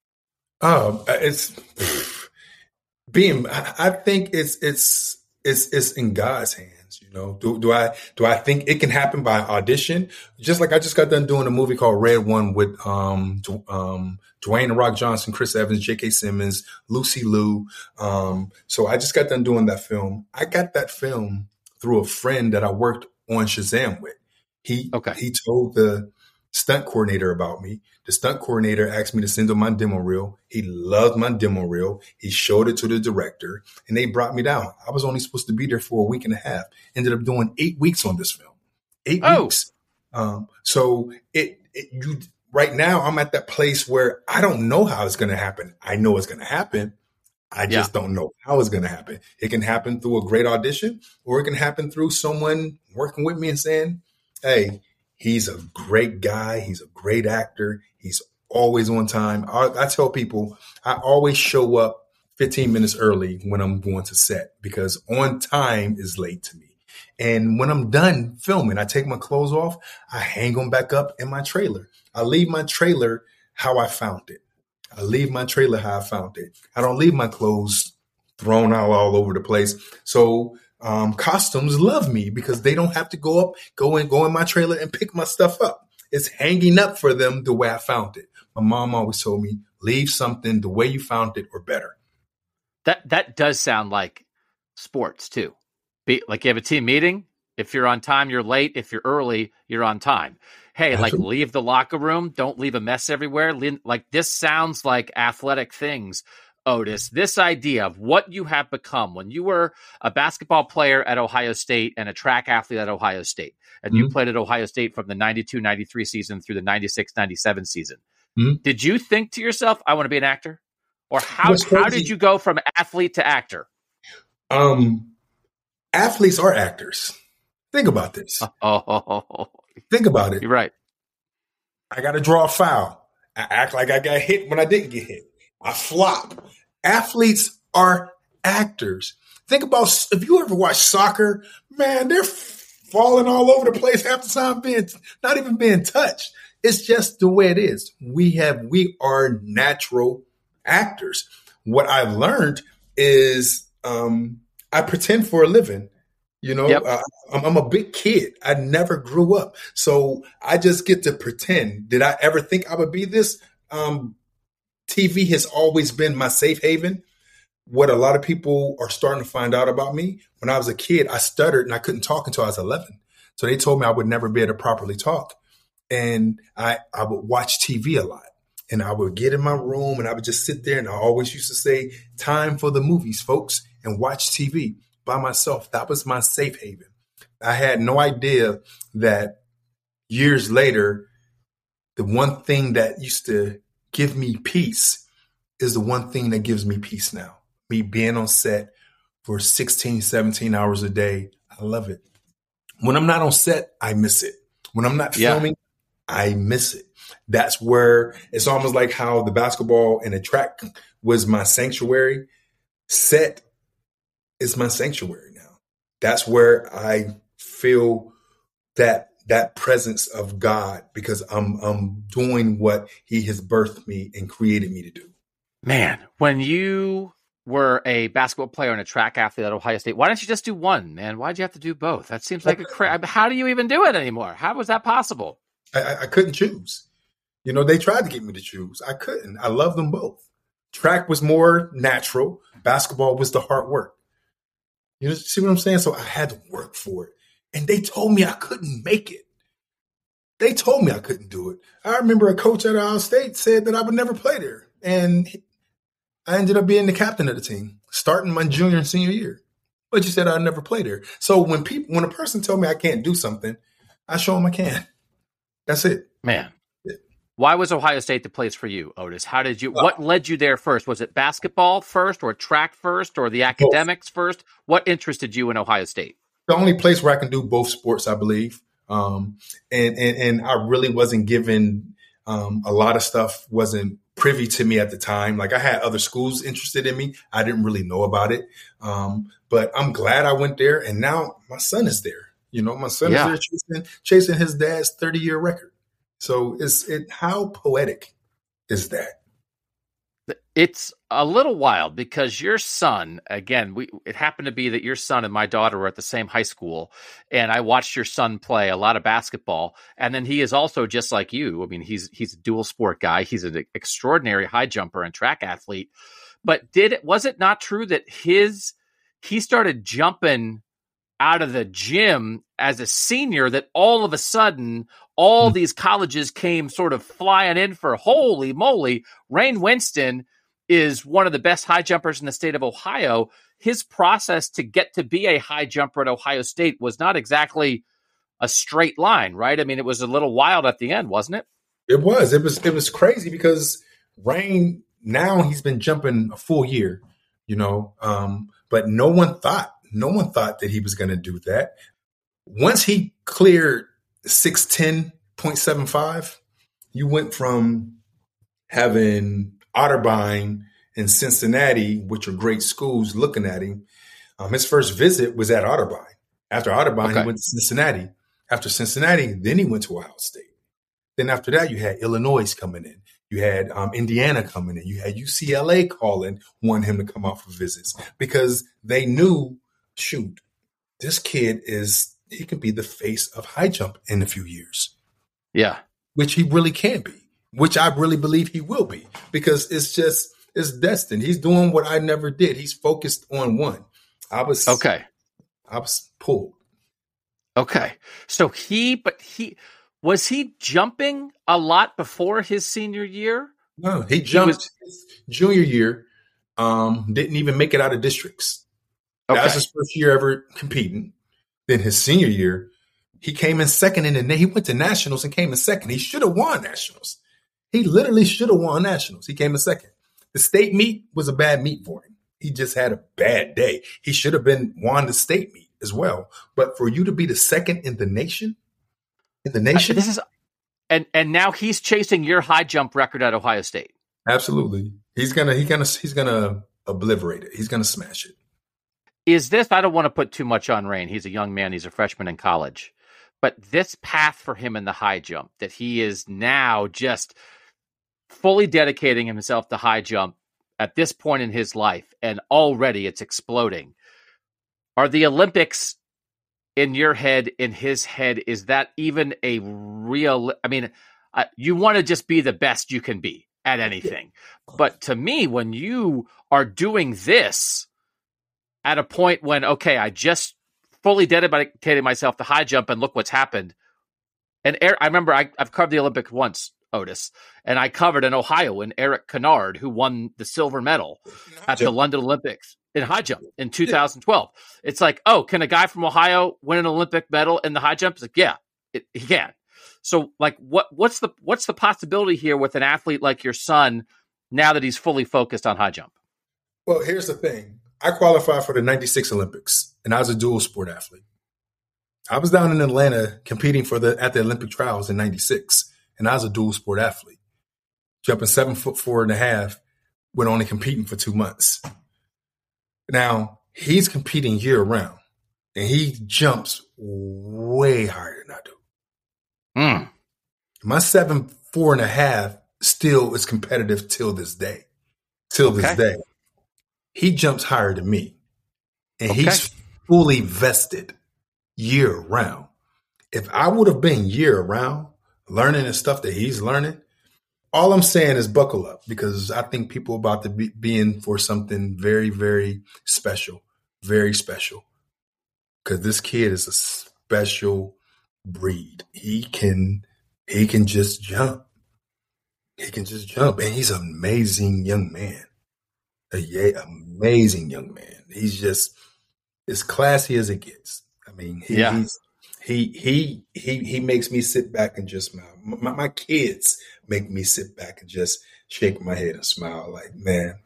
Um, it's [SIGHS] being I think it's it's it's it's in God's hands know, do, do I do I think it can happen by audition? Just like I just got done doing a movie called Red One with um, um, Dwayne Rock Johnson, Chris Evans, J.K. Simmons, Lucy Liu. Um, so I just got done doing that film. I got that film through a friend that I worked on Shazam with. He okay. he told the stunt coordinator about me. The stunt coordinator asked me to send him my demo reel. He loved my demo reel. He showed it to the director and they brought me down. I was only supposed to be there for a week and a half. Ended up doing eight weeks on this film. Eight oh. weeks. Um, so it, it, you, right now I'm at that place where I don't know how it's going to happen. I know it's going to happen. I just yeah. don't know how it's going to happen. It can happen through a great audition or it can happen through someone working with me and saying, Hey, He's a great guy. He's a great actor. He's always on time. I, I, tell people I always show up 15 minutes early when I'm going to set because on time is late to me. And when I'm done filming, I take my clothes off, I hang them back up in my trailer. I leave my trailer how I found it. I leave my trailer how I found it. I don't leave my clothes thrown out all over the place. So um, costumes love me because they don't have to go up, go and go in my trailer and pick my stuff up. It's hanging up for them the way I found it. My mom always told me, leave something the way you found it or better. That that does sound like sports too. Be, like you have a team meeting. If you're on time, you're late. If you're early, you're on time. Hey, Absolutely. like leave the locker room. Don't leave a mess everywhere. Like this sounds like athletic things Otis, this idea of what you have become when you were a basketball player at Ohio State and a track athlete at Ohio State, and mm-hmm. you played at Ohio State from the 92 93 season through the 96 97 season. Mm-hmm. Did you think to yourself, I want to be an actor? Or how, how did you go from athlete to actor? Um, athletes are actors. Think about this. [LAUGHS] Oh, think about it. You're right. I got to draw a foul. I act like I got hit when I didn't get hit. I flop. Athletes are actors. Think about if you ever watch soccer, man, they're falling all over the place half the time, being not even being touched. It's just the way it is. We have we are natural actors. What I've learned is um, I pretend for a living. You know, yep. uh, I'm, I'm, a big kid. I never grew up, so I just get to pretend. Did I ever think I would be this? Um, TV has always been my safe haven. What a lot of people are starting to find out about me, when I was a kid, I stuttered and I couldn't talk until I was 11. So they told me I would never be able to properly talk. And I, I would watch TV a lot. And I would get in my room and I would just sit there and I always used to say, time for the movies, folks, and watch TV by myself. That was my safe haven. I had no idea that years later, the one thing that used to give me peace is the one thing that gives me peace now. me being on set for 16, 17 hours a day. I love it. When I'm not on set, I miss it. When I'm not Yeah. filming, I miss it. That's where it's almost like how the basketball and the track was my sanctuary. Set is my sanctuary now. That's where I feel that that presence of God because I'm I'm doing what He has birthed me and created me to do. Man, when you were a basketball player and a track athlete at Ohio State, why didn't you just do one, man? Why'd you have to do both? That seems like a [LAUGHS] cra- How do you even do it anymore? How was that possible? I, I, I couldn't choose. You know, they tried to get me to choose. I couldn't. I love them both. Track was more natural. Basketball was the hard work. You know, see what I'm saying? So I had to work for it. And they told me I couldn't make it. They told me I couldn't do it. I remember a coach at Ohio State said that I would never play there. And I ended up being the captain of the team, starting my junior and senior year. But you said I'd never play there. So when people when a person told me I can't do something, I show them I can. That's it. Man. Why was Ohio State the place for you, Otis? How did you uh, what led you there first? Was it basketball first or track first or the academics first? What interested you in Ohio State? The only place where I can do both sports, I believe. Um, and, and, and I really wasn't given, um, a lot of stuff wasn't privy to me at the time. Like I had other schools interested in me. I didn't really know about it. Um, but I'm glad I went there and now my son is there. You know, my son Yeah. is there chasing, chasing his dad's 30 year record. So it's, it, how poetic is that? It's a little wild because your son, again, we it happened to be that your son and my daughter were at the same high school, and I watched your son play a lot of basketball. And then he is also just like you. I mean, he's he's a dual sport guy. He's an extraordinary high jumper and track athlete. But did it was it not true that his he started jumping out of the gym as a senior that all of a sudden all Hmm. these colleges came sort of flying in for holy moly, Rain Winston is one of the best high jumpers in the state of Ohio. His process to get to be a high jumper at Ohio State was not exactly a straight line, right? I mean, it was a little wild at the end, wasn't it? It was. It was. It was crazy because Rain now he's been jumping a full year, you know. Um, but no one thought, no one thought that he was going to do that. Once he cleared six ten point seven five, you went from having Otterbein and Cincinnati, which are great schools, looking at him. Um, his first visit was at Otterbein. After Otterbein, Okay. he went to Cincinnati. After Cincinnati, then he went to Ohio State. Then after that, you had Illinois coming in. You had um, Indiana coming in. You had UCLA calling, wanting him to come out for visits because they knew, shoot, this kid is he could be the face of high jump in a few years, Yeah. which he really can be, which I really believe he will be because it's just it's destined. He's doing what I never did. He's focused on one. I was Okay. I was pulled. Okay. So he, but he, was he jumping a lot before his senior year? No, he jumped was- his junior year. Um, didn't even make it out of districts. That was his first year ever competing. Then his senior year, he came in second in the he went to nationals and came in second. He should have won nationals. He literally should have won nationals. He came in second. The state meet was a bad meet for him. He just had a bad day. He should have been won the state meet as well. But for you to be the second in the nation, in the nation, This is, and and now he's chasing your high jump record at Ohio State. absolutely, he's gonna he's gonna he's gonna obliterate it. He's gonna smash it. Is this? I don't want to put too much on Rain. He's a young man. He's a freshman in college, but this path for him in the high jump that he is now just fully dedicating himself to high jump at this point in his life, and already it's exploding. Are the Olympics in your head, in his head, is that even a real? I mean, uh, you want to just be the best you can be at anything. But to me, when you are doing this at a point when, okay, I just fully dedicated myself to high jump and look what's happened. And Erik, I remember I, I've covered the Olympics once, Otis, and I covered an Ohioan, Erik Kynard, who won the silver medal at the London Olympics in high jump in 2012. It's like, oh, can a guy from Ohio win an Olympic medal in the high jump? It's like, yeah, it, he can. So, like, what what's the what's the possibility here with an athlete like your son now that he's fully focused on high jump? Well, here's the thing. I qualified for the 96 Olympics and I was a dual sport athlete. I was down in Atlanta competing for the at the Olympic trials in 96 and I was a dual sport athlete. Jumping seven foot four and a half with only competing for two months. Now he's competing year round and he jumps way higher than I do. Mm. My seven four and a half still is competitive till this day. Till this Okay. day. He jumps higher than me. And Okay. he's fully vested year round. If I would have been year round learning the stuff that he's learning, all I'm saying is buckle up because I think people are about to be, be in for something very, very special. Very special. Because this kid is a special breed. He can he can just jump. He can just jump. And he's an amazing young man. A yeah, amazing young man. He's just as classy as it gets. I mean, he, Yeah. he's, he he he he makes me sit back and just smile. My, my kids make me sit back and just shake my head and smile. Like, man,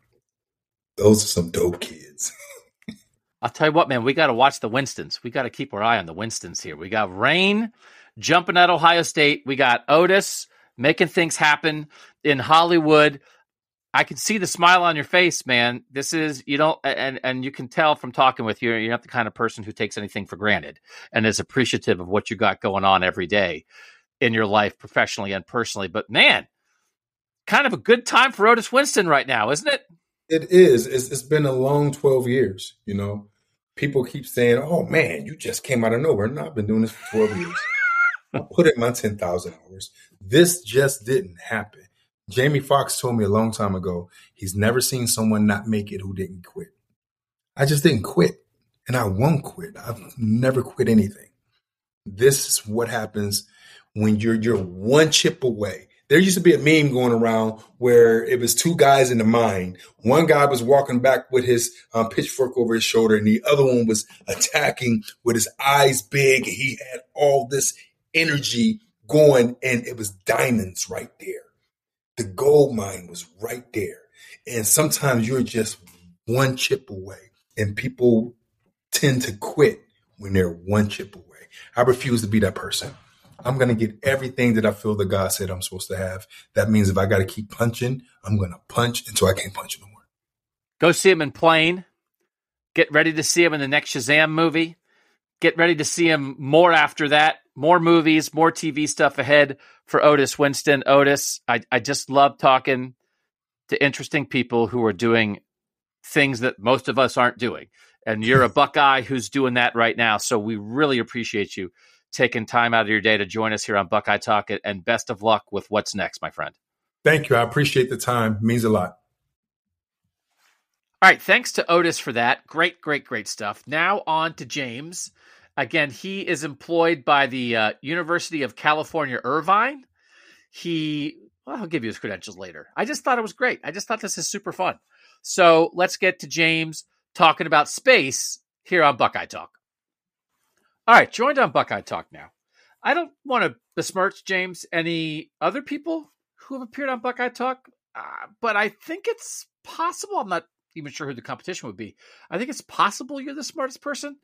those are some dope kids. [LAUGHS] I'll tell you what, man, we got to watch the Winstons. We got to keep our eye on the Winstons here. We got Rain jumping at Ohio State. We got Otis making things happen in Hollywood. I can see the smile on your face, man. This is you don't, and and you can tell from talking with you, you're not the kind of person who takes anything for granted and is appreciative of what you got going on every day in your life, professionally and personally. But man, kind of a good time for Otis Winston right now, isn't it? It is. It's, it's been a long 12 years, you know. People keep saying, oh man, you just came out of nowhere. No, I've been doing this for 12 years. I put in my 10,000 hours. This just didn't happen. Jamie Foxx told me a long time ago, he's never seen someone not make it who didn't quit. I just didn't quit and I won't quit. I've never quit anything. This is what happens when you're you're one chip away. There used to be a meme going around where it was two guys in the mine. One guy was walking back with his um, pitchfork over his shoulder, and the other one was attacking with his eyes big. He had all this energy going, and it was diamonds right there. The gold mine was right there. And sometimes you're just one chip away, and people tend to quit when they're one chip away. I refuse to be that person. I'm going to get everything that I feel that God said I'm supposed to have. That means if I got to keep punching, I'm going to punch until I can't punch no more. Go see him in Plane. Get ready to see him in the next Shazam movie. Get ready to see him more after that. More movies, more TV stuff ahead for Otis Winston. Otis, I, I just love talking to interesting people who are doing things that most of us aren't doing. And you're a [LAUGHS] Buckeye who's doing that right now. So we really appreciate you taking time out of your day to join us here on Buckeye Talk. And best of luck with what's next, my friend. Thank you. I appreciate the time. It means a lot. All right, thanks to Otis for that. Great, great, great stuff. Now on to James. Again, he is employed by the uh, University of California, Irvine. He, well, I'll give you his credentials later. I just thought it was great. I just thought this is super fun. So let's get to James talking about space here on Buckeye Talk. All right, joined on Buckeye Talk now. I don't want to besmirch James any other people who have appeared on Buckeye Talk, uh, but I think it's possible. I'm not even sure who the competition would be. I think it's possible you're the smartest person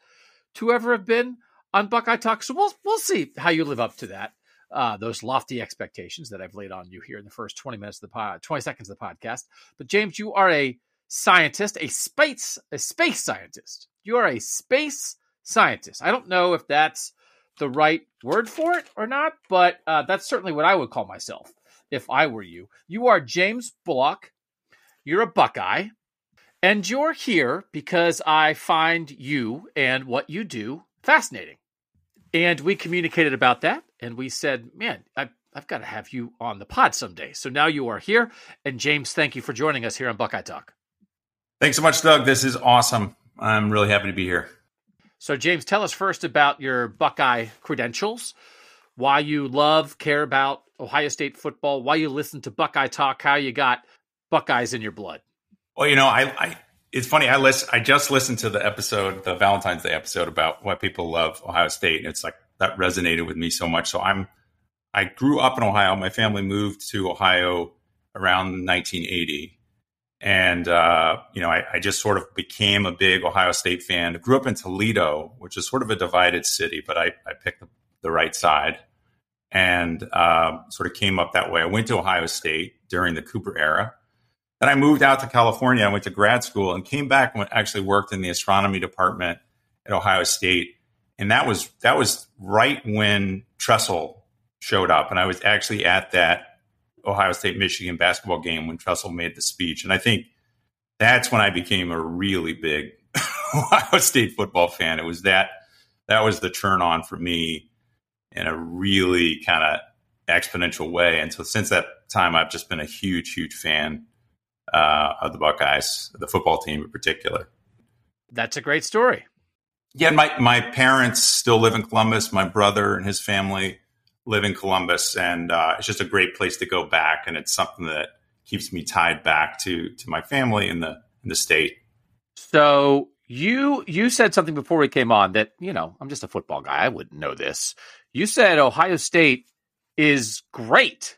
to ever have been on Buckeye Talk. So we'll we'll see how you live up to that. Uh, those lofty expectations that I've laid on you here in the first 20 minutes of the pod, 20 seconds of the podcast. But James, you are a scientist, a space a space scientist. You are a space scientist. I don't know if that's the right word for it or not, but uh, that's certainly what I would call myself if I were you. You are James Bullock. You're a Buckeye. And you're here because I find you and what you do fascinating. And we communicated about that and we said, man, I, I've got to have you on the pod someday. So now you are here. And James, thank you for joining us here on Buckeye Talk. Thanks so much, Doug. This is awesome. I'm really happy to be here. So, James, tell us first about your Buckeye credentials, why you love, care about Ohio State football, why you listen to Buckeye Talk, how you got Buckeyes in your blood. Well, you know, I, I it's funny. I list, I just listened to the episode, the Valentine's Day episode about why people love Ohio State, and it's like that resonated with me so much. So I'm, I grew up in Ohio. My family moved to Ohio around 1980, And, uh, you know, I, I, just sort of became a big Ohio State fan. I grew up in Toledo, which is sort of a divided city, but I, I picked the, the, right side and uh, sort of came up that way. I went to Ohio State during the Cooper era. Then I moved out to California. I went to grad school and came back and actually worked in the astronomy department at Ohio State. And that was that was right when Tressel showed up. And I was actually at that Ohio State Michigan basketball game when Tressel made the speech. And I think that's when I became a really big [LAUGHS] Ohio State football fan. It was that that was the turn on for me in a really kind of exponential way. And so since that time, I've just been a huge, huge fan uh, of the Buckeyes, the football team in particular. That's a great story. Yeah, my my parents still live in Columbus. My brother and his family live in Columbus, and uh, it's just a great place to go back, and it's something that keeps me tied back to to my family in the in the state. So you you said something before we came on that you know I'm just a football guy. I wouldn't know this. You said Ohio State is great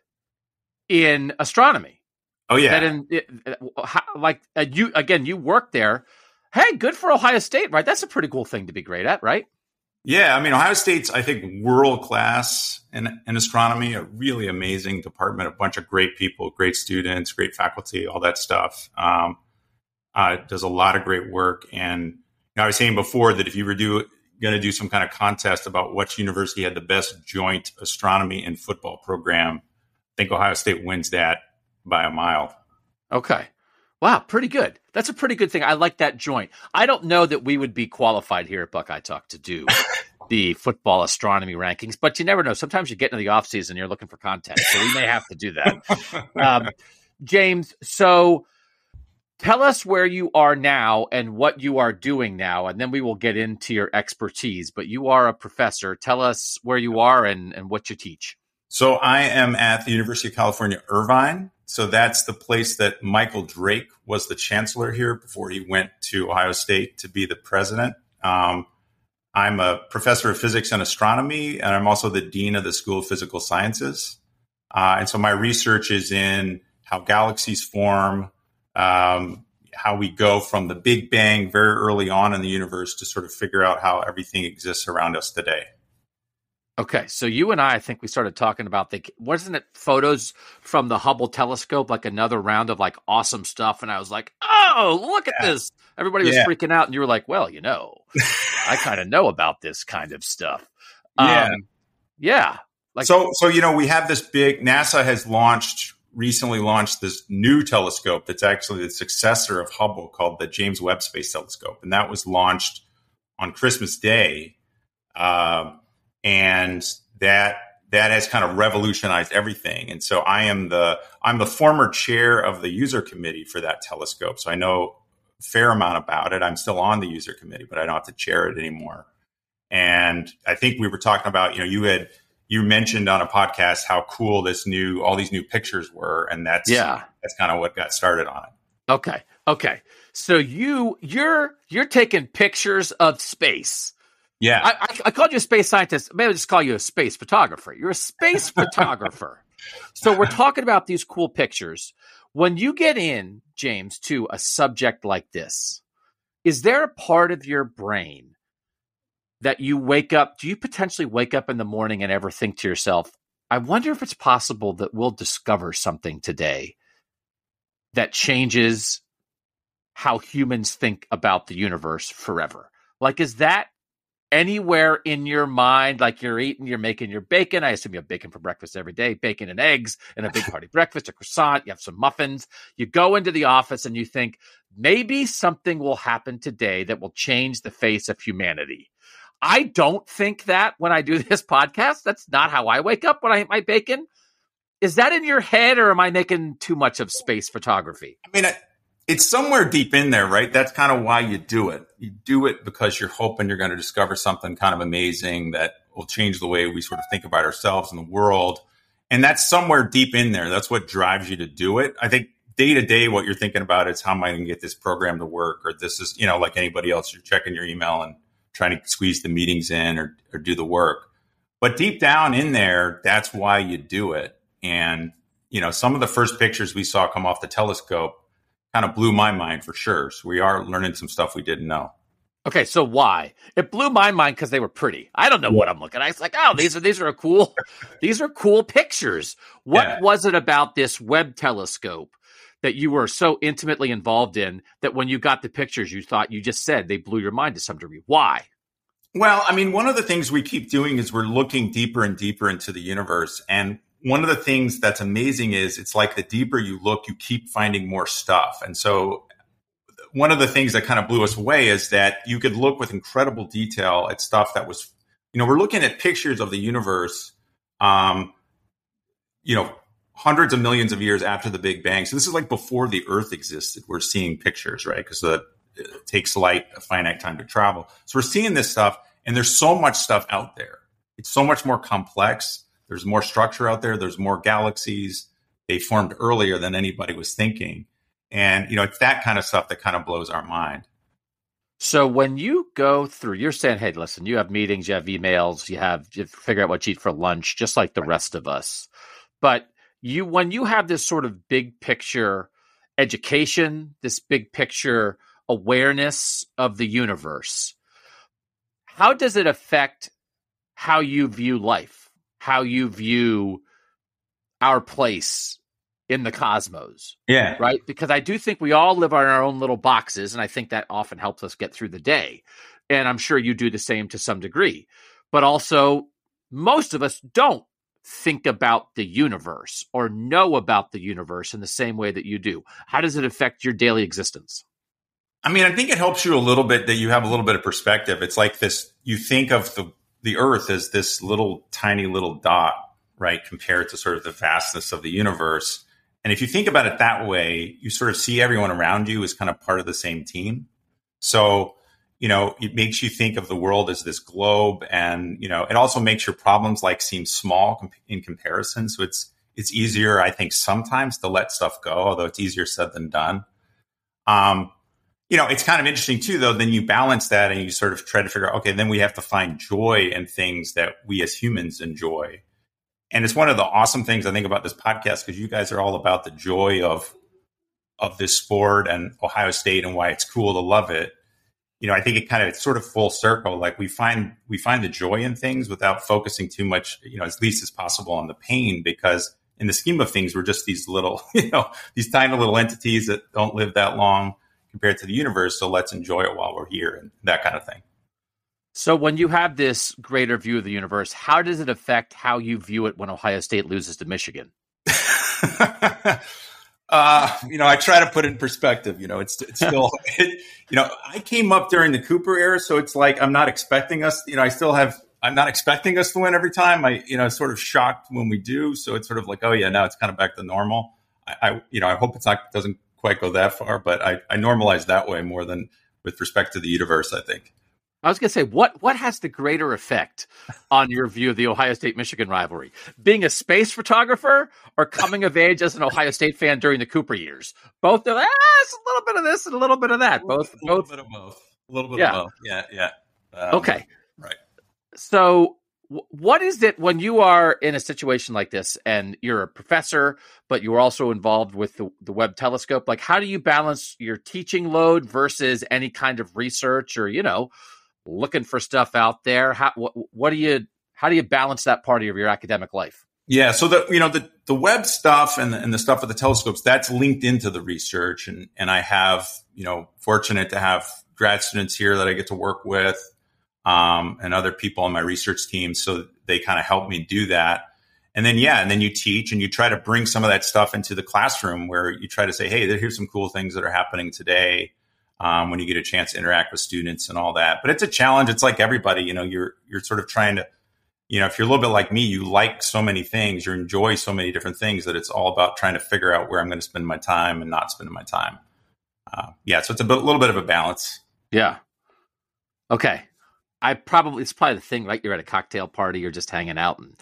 in astronomy. Oh yeah, that in, like uh, you again, you work there. Hey, good for Ohio State, right? That's a pretty cool thing to be great at, right? Yeah, I mean, Ohio State's, I think, world class in, in astronomy, a really amazing department, a bunch of great people, great students, great faculty, all that stuff. Um, uh, does a lot of great work. And you know, I was saying before that if you were do, going to do some kind of contest about which university had the best joint astronomy and football program, I think Ohio State wins that by a mile. Okay. Wow, pretty good. That's a pretty good thing. I like that joint. I don't know that we would be qualified here at Buckeye Talk to do [LAUGHS] the football astronomy rankings, but you never know. Sometimes you get into the off season, you're looking for content, so we may have to do that. [LAUGHS] Um, James, so tell us where you are now and what you are doing now, and then we will get into your expertise. But you are a professor. Tell us where you are and, and what you teach. So I am at the University of California, Irvine. So that's the place that Michael Drake was the chancellor here before he went to Ohio State to be the president. Um, I'm a professor of physics and astronomy, and I'm also the dean of the School of Physical Sciences. Uh, and so my research is in how galaxies form, um, how we go from the Big Bang very early on in the universe to sort of figure out how everything exists around us today. Okay, so you and I, I think we started talking about the wasn't it photos from the Hubble telescope, like another round of like awesome stuff, and I was like, oh, look at yeah. this! Everybody was yeah. freaking out, and you were like, well, you know, I [LAUGHS] kind of know about this kind of stuff. Yeah, um, yeah. Like so, so you know, we have this big. NASA has launched recently launched this new telescope that's actually the successor of Hubble, called the James Webb Space Telescope, and that was launched on Christmas Day. Um, and that that has kind of revolutionized everything. And so I am the I'm the former chair of the user committee for that telescope. So I know a fair amount about it. I'm still on the user committee, but I don't have to chair it anymore. And I think we were talking about, you know, you had you mentioned on a podcast how cool this new all these new pictures were, and that's yeah, that's kind of what got started on it. Okay. Okay. So you you're you're taking pictures of space yeah. I, I, I, called you a space scientist. Maybe I'll just call you a space photographer. You're a space [LAUGHS] photographer. So we're talking about these cool pictures. When you get in, James, to a subject like this, is there a part of your brain that you wake up? Do you potentially wake up in the morning and ever think to yourself, I wonder if it's possible that we'll discover something today that changes how humans think about the universe forever? Like, is that anywhere in your mind, like you're eating, you're making your bacon. I assume you have bacon for breakfast every day, bacon and eggs and a big party [LAUGHS] breakfast, a croissant, you have some muffins. You go into the office and you think, maybe something will happen today that will change the face of humanity. I don't think that when I do [LAUGHS] this podcast. That's not how I wake up when I eat my bacon. Is that in your head or am I making too much of space photography? I mean, I- it's somewhere deep in there, right? That's kind of why you do it. You do it because you're hoping you're going to discover something kind of amazing that will change the way we sort of think about ourselves and the world. And that's somewhere deep in there. That's what drives you to do it. I think day to day, what you're thinking about is how am I going to get this program to work? Or this is, you know, like anybody else, you're checking your email and trying to squeeze the meetings in or, or do the work. But deep down in there, that's why you do it. And, you know, some of the first pictures we saw come off the telescope kind of blew my mind for sure. So we are learning some stuff we didn't know. Okay, so why? It blew my mind because they were pretty. I don't know what I'm looking at. It's like, oh, these are these are cool, [LAUGHS] these are cool pictures. What Yeah. was it about this Webb telescope that you were so intimately involved in that when you got the pictures, you thought you just said they blew your mind to some degree? Why? Well, I mean, one of the things we keep doing is we're looking deeper and deeper into the universe. And one of the things that's amazing is it's like the deeper you look, you keep finding more stuff. And so one of the things that kind of blew us away is that you could look with incredible detail at stuff that was, you know, we're looking at pictures of the universe, um, you know, hundreds of millions of years after the Big Bang. So this is like before the Earth existed. We're seeing pictures, right? Because it takes light a finite time to travel. So we're seeing this stuff, and there's so much stuff out there. It's so much more complex. There's more structure out there. There's more galaxies. They formed earlier than anybody was thinking. And, you know, it's that kind of stuff that kind of blows our mind. So when you go through, you're saying, hey, listen, you have meetings, you have emails, you have you figure out what you eat for lunch, just like the rest of us. But you, when you have this sort of big picture education, this big picture awareness of the universe, how does it affect how you view life, how you view our place in the cosmos? Yeah. right? Because I do think we all live in our own little boxes, and I think that often helps us get through the day. And I'm sure you do the same to some degree. But also, most of us don't think about the universe or know about the universe in the same way that you do. How does it affect your daily existence? I mean, I think it helps you a little bit that you have a little bit of perspective. It's like this you think of the the earth as this little tiny little dot, right, compared to sort of the vastness of the universe. And if you think about it that way, you sort of see everyone around you as kind of part of the same team. So, you know, it makes you think of the world as this globe and, you know, it also makes your problems like seem small in comparison. So it's it's easier, I think, sometimes to let stuff go, although it's easier said than done. Um, you know, it's kind of interesting too, though. Then you balance that and you sort of try to figure out, okay, then we have to find joy in things that we as humans enjoy. And it's one of the awesome things I think about this podcast because you guys are all about the joy of of this sport and Ohio State and why it's cool to love it. You know, I think it kind of it's sort of full circle. Like we find we find the joy in things without focusing too much, you know, as least as possible on the pain because in the scheme of things, we're just these little, [LAUGHS] you know, these tiny little entities that don't live that long compared to the universe. So let's enjoy it while we're here and that kind of thing. So, when you have this greater view of the universe, how does it affect how you view it when Ohio State loses to Michigan? [LAUGHS] uh, you know, I try to put it in perspective. You know, it's, it's still, [LAUGHS] [LAUGHS] it, you know, I came up during the Cooper era, so it's like I'm not expecting us. You know, I still have. I'm not expecting us to win every time. I, you know, sort of shocked when we do. So it's sort of like, oh yeah, now it's kind of back to normal. I, I you know, I hope it's not doesn't quite go that far, but I, I normalize that way more than with respect to the universe. I think. I was going to say, what what has the greater effect on your view of the Ohio State Michigan rivalry? Being a space photographer or coming of age as an Ohio State fan during the Cooper years? Both of ah, it's a little bit of this and a little bit of that. Both, a little both. bit of both. A little bit Yeah. of both. Yeah, yeah. Um, Okay, right. So, wh- what is it when you are in a situation like this and you're a professor, but you're also involved with the, the Webb telescope? Like, how do you balance your teaching load versus any kind of research or, you know, looking for stuff out there? How, what, what do you, how do you balance that part of your academic life? Yeah, so the you know the the Webb stuff and the, and the stuff with the telescopes that's linked into the research, and and I have you know fortunate to have grad students here that I get to work with, um, and other people on my research team, so they kind of help me do that. And then yeah, and then you teach and you try to bring some of that stuff into the classroom where you try to say, hey, here's some cool things that are happening today. Um, when you get a chance to interact with students and all that, but it's a challenge. It's like everybody, you know, you're you're sort of trying to you know, if you're a little bit like me, you like so many things, you enjoy so many different things that it's all about trying to figure out where I'm going to spend my time and not spending my time. Uh, yeah, so it's a bit, little bit of a balance. Yeah. Okay. I probably it's probably the thing, right? You're at a cocktail party, you're just hanging out, and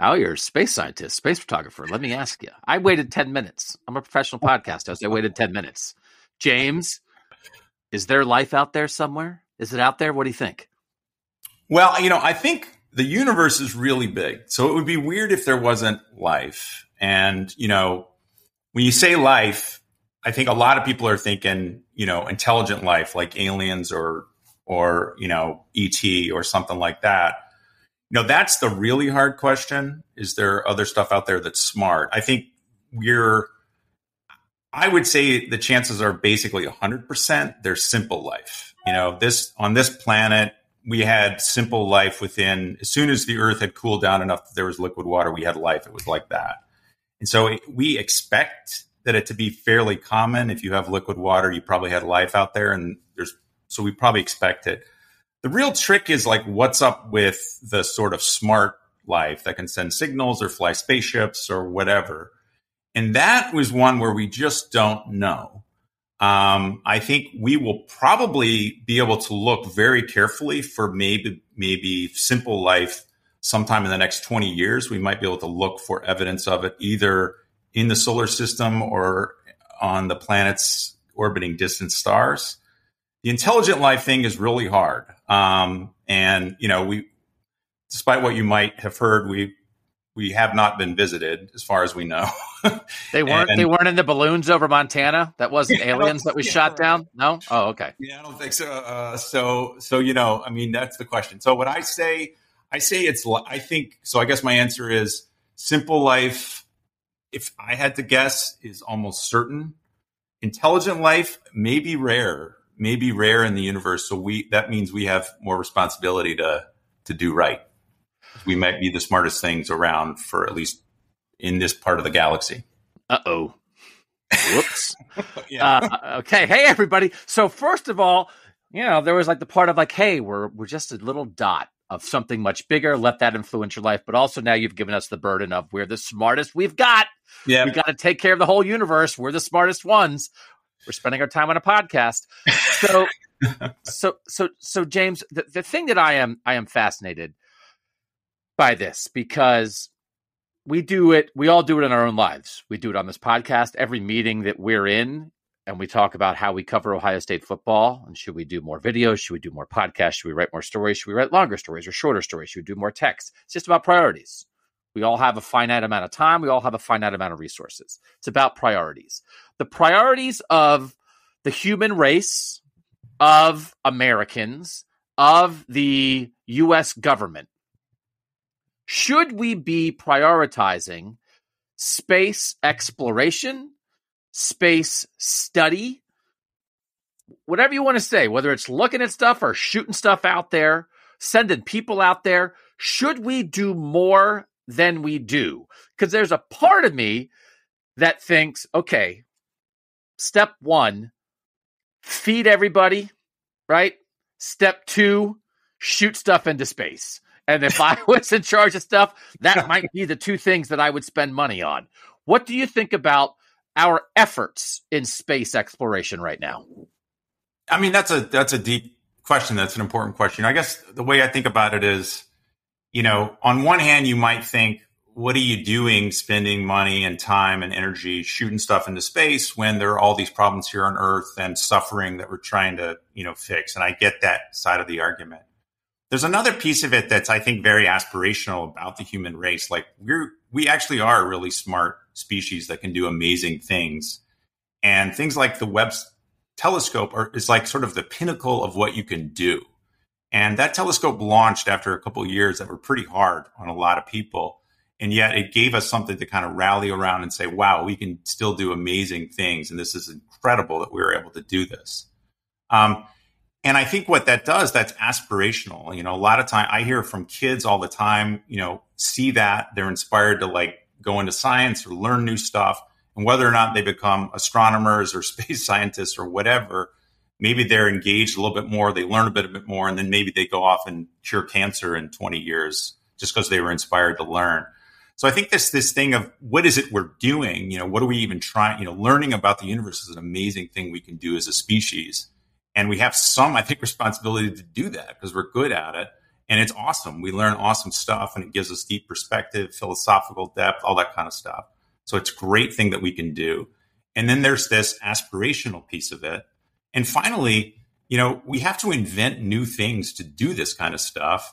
oh, you're a space scientist, space photographer. Let me ask you. I waited ten minutes. I'm a professional podcast host. I waited ten minutes. James, is there life out there somewhere? Is it out there? What do you think? Well, you know, I think the universe is really big, so it would be weird if there wasn't life. And you know, when you say life, I think a lot of people are thinking, you know, intelligent life like aliens or or you know ET or something like that. You know, that's the really hard question. Is there other stuff out there that's smart? I think we're I would say the chances are basically 100%. They're simple life. You know, this on this planet, we had simple life within as soon as the earth had cooled down enough that there was liquid water, we had life. It was like that. And so we expect that it to be fairly common. If you have liquid water, you probably had life out there and there's so we probably expect it. The real trick is like what's up with the sort of smart life that can send signals or fly spaceships or whatever. And that was one where we just don't know. Um, I think we will probably be able to look very carefully for maybe maybe simple life sometime in the next 20 years. We might be able to look for evidence of it either in the solar system or on the planets orbiting distant stars. The intelligent life thing is really hard. Um, and, you know, we, despite what you might have heard, we we have not been visited as far as we know. [LAUGHS] they weren't and, they weren't in the balloons over Montana. That wasn't aliens that we yeah, shot down. No. Oh, okay. Yeah, I don't think so. Uh, so so you know, I mean, that's the question. So what I say, I say it's. I think so. I guess my answer is simple life. If I had to guess, is almost certain. Intelligent life may be rare, may be rare in the universe. So we that means we have more responsibility to to do right we might be the smartest things around for at least in this part of the galaxy. Uh oh. Whoops. [LAUGHS] yeah. uh, okay. Hey, everybody. So first of all, you know, there was like the part of like, hey, we're we're just a little dot of something much bigger. Let that influence your life. But also now you've given us the burden of we're the smartest we've got. Yeah. We got to take care of the whole universe. We're the smartest ones. We're spending our time on a podcast. So, [LAUGHS] so, so, so, James, the, the thing that I am I am fascinated by this because we do it we all do it in our own lives. We do it on this podcast every meeting that we're in and we talk about how we cover ohio state football and should we do more videos? Should we do more podcasts? Should we write more stories? Should we write longer stories or shorter stories? Should we do more text it's just about priorities. We all have a finite amount of time. We all have a finite amount of resources. It's about priorities the priorities of the human race of americans of the us government should we be prioritizing space exploration, space study, whatever you want to say, whether it's looking at stuff or shooting stuff out there, sending people out there? Should we do more than we do? Because there's a part of me that thinks, okay, step one, feed everybody, right? Step two, shoot stuff into space. And if I [LAUGHS] was in charge of stuff, that might be the two things that I would spend money on. What do you think about our efforts in space exploration right now? I mean, that's a that's a deep question. That's an important question. I guess the way I think about it is, you know, on one hand, you might think, what are you doing spending money and time and energy shooting stuff into space when there are all these problems here on Earth and suffering that we're trying to, you know, fix? And I get that side of the argument. There's another piece of it that's I think very aspirational about the human race. Like we're we actually are a really smart species that can do amazing things. And things like the Webb telescope are, is like sort of the pinnacle of what you can do. And that telescope launched after a couple years that were pretty hard on a lot of people. And yet it gave us something to kind of rally around and say, wow, we can still do amazing things. And this is incredible that we were able to do this. Um, and I think what that does, that's aspirational. You know, a lot of time I hear from kids all the time, you know, see that they're inspired to like go into science or learn new stuff. And whether or not they become astronomers or [LAUGHS] space scientists or whatever, maybe they're engaged a little bit more, they learn a bit, a bit more, and then maybe they go off and cure cancer in 20 years just because they were inspired to learn. So I think this this thing of what is it we're doing? You know, what are we even trying? You know, learning about the universe is an amazing thing we can do as a species. And we have some, I think, responsibility to do that because we're good at it. And it's awesome. We learn awesome stuff and it gives us deep perspective, philosophical depth, all that kind of stuff. So it's a great thing that we can do. And then there's this aspirational piece of it. And finally, you know, we have to invent new things to do this kind of stuff.